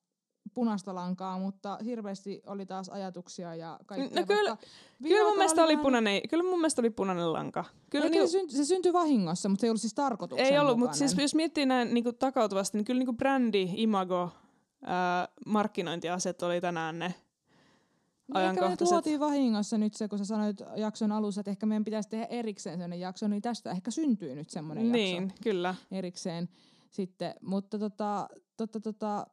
punaista lankaa, mutta hirveästi oli taas ajatuksia ja kaikkea. No kyllä- Kyllä mun, mielestä oli vähän- punainen, kyllä mun mielestä oli punainen lanka. Kyllä niinku, se, syntyi, se syntyi vahingossa, mutta se ei ollut siis tarkoituksenmukainen. ei ollut, mutta siis jos miettii näin niinku takautuvasti, niin kyllä niinku brändi, imago, ää, markkinointiaset oli tänään ne Niin ehkä me ajankohtaiset. tuotiin vahingossa nyt se, kun sä sanoit jakson alussa, että ehkä meidän pitäisi tehdä erikseen sellainen jakso, niin tästä ehkä syntyy nyt semmoinen Niin, jakso kyllä. erikseen sitten. Mutta tota, tota, tota,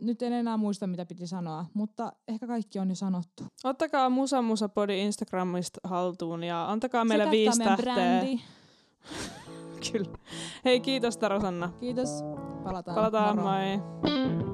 nyt en enää muista, mitä piti sanoa, mutta ehkä kaikki on jo sanottu. Ottakaa Musa Musa Podi Instagramista haltuun ja antakaa meille viisi tähteä. Kyllä. Hei, kiitos Tarosanna. Kiitos. Palataan. Palataan, Moro. moi.